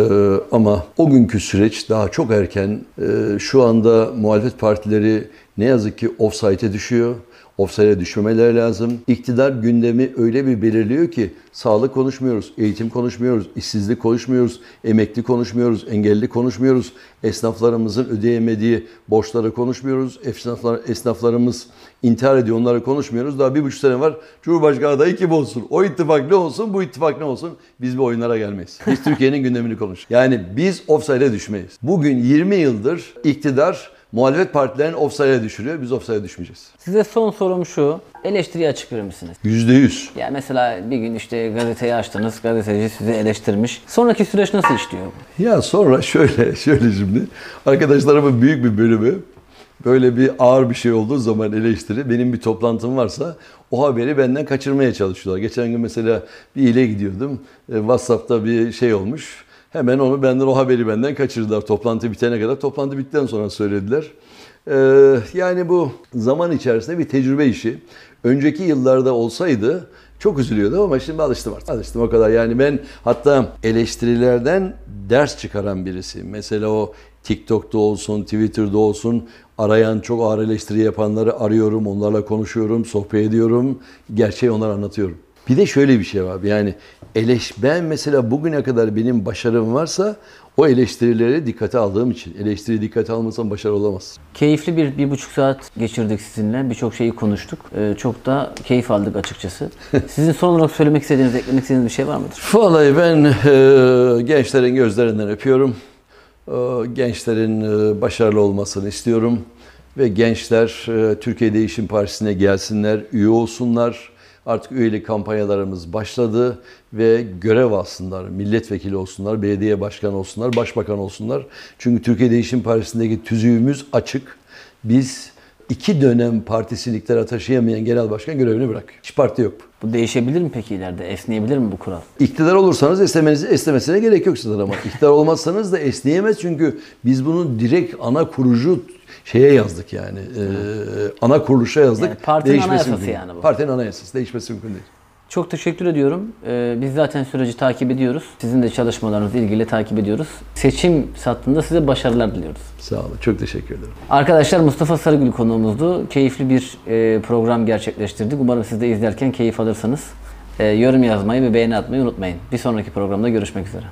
ama o günkü süreç daha çok erken. E, şu anda muhalefet partileri ne yazık ki offside'e düşüyor. Offside'e düşmemeleri lazım. İktidar gündemi öyle bir belirliyor ki sağlık konuşmuyoruz, eğitim konuşmuyoruz, işsizlik konuşmuyoruz, emekli konuşmuyoruz, engelli konuşmuyoruz, esnaflarımızın ödeyemediği borçları konuşmuyoruz, esnaflar, esnaflarımız intihar ediyor onları konuşmuyoruz. Daha bir buçuk sene var Cumhurbaşkanı adayı kim olsun? O ittifak ne olsun, bu ittifak ne olsun? Biz bu oyunlara gelmeyiz. Biz Türkiye'nin gündemini konuş. Yani biz offside'e düşmeyiz. Bugün 20 yıldır iktidar muhalefet partilerini offside'e düşürüyor. Biz offside'e düşmeyeceğiz. Size son sorum şu. Eleştiriye açık verir misiniz? Yüzde yüz. Ya mesela bir gün işte gazeteyi açtınız, gazeteci sizi eleştirmiş. Sonraki süreç nasıl işliyor? Ya sonra şöyle, şöyle şimdi arkadaşlarımın büyük bir bölümü böyle bir ağır bir şey olduğu zaman eleştiri benim bir toplantım varsa o haberi benden kaçırmaya çalışıyorlar. Geçen gün mesela bir ile gidiyordum. E, WhatsApp'ta bir şey olmuş. Hemen onu benden o haberi benden kaçırdılar. Toplantı bitene kadar. Toplantı bittikten sonra söylediler. Ee, yani bu zaman içerisinde bir tecrübe işi. Önceki yıllarda olsaydı çok üzülüyordum ama şimdi alıştım artık. Alıştım o kadar. Yani ben hatta eleştirilerden ders çıkaran birisi. Mesela o TikTok'ta olsun, Twitter'da olsun arayan çok ağır eleştiri yapanları arıyorum, onlarla konuşuyorum, sohbet ediyorum, gerçeği onlara anlatıyorum. Bir de şöyle bir şey var. Yani eleş ben mesela bugüne kadar benim başarım varsa o eleştirileri dikkate aldığım için. Eleştiri dikkate almasam başarı olamaz. Keyifli bir, bir buçuk saat geçirdik sizinle. Birçok şeyi konuştuk. Ee, çok da keyif aldık açıkçası. Sizin son olarak söylemek istediğiniz, eklemek istediğiniz bir şey var mıdır? Vallahi ben e, gençlerin gözlerinden öpüyorum. E, gençlerin e, başarılı olmasını istiyorum. Ve gençler e, Türkiye Değişim Partisi'ne gelsinler, üye olsunlar. Artık üyelik kampanyalarımız başladı ve görev alsınlar. Milletvekili olsunlar, belediye başkanı olsunlar, başbakan olsunlar. Çünkü Türkiye Değişim Partisi'ndeki tüzüğümüz açık. Biz iki dönem partisilikleri taşıyamayan genel başkan görevini bırakıyor. Hiç parti yok. Bu değişebilir mi peki ileride? Esneyebilir mi bu kural? İktidar olursanız esnemeniz, esnemesine gerek yok sizden ama iktidar olmazsanız da esneyemez çünkü biz bunu direkt ana kurucu şeye yazdık yani. E, ana kuruluşa yazdık. Yani partinin anayasası değil. yani bu. Partinin anayasası. Değişmesi mümkün değil. Çok teşekkür ediyorum. Ee, biz zaten süreci takip ediyoruz. Sizin de çalışmalarınızla ilgili takip ediyoruz. Seçim sattığında size başarılar diliyoruz. Sağ olun. Çok teşekkür ederim. Arkadaşlar Mustafa Sarıgül konuğumuzdu. Keyifli bir e, program gerçekleştirdik. Umarım siz de izlerken keyif alırsınız. E, yorum yazmayı ve beğeni atmayı unutmayın. Bir sonraki programda görüşmek üzere.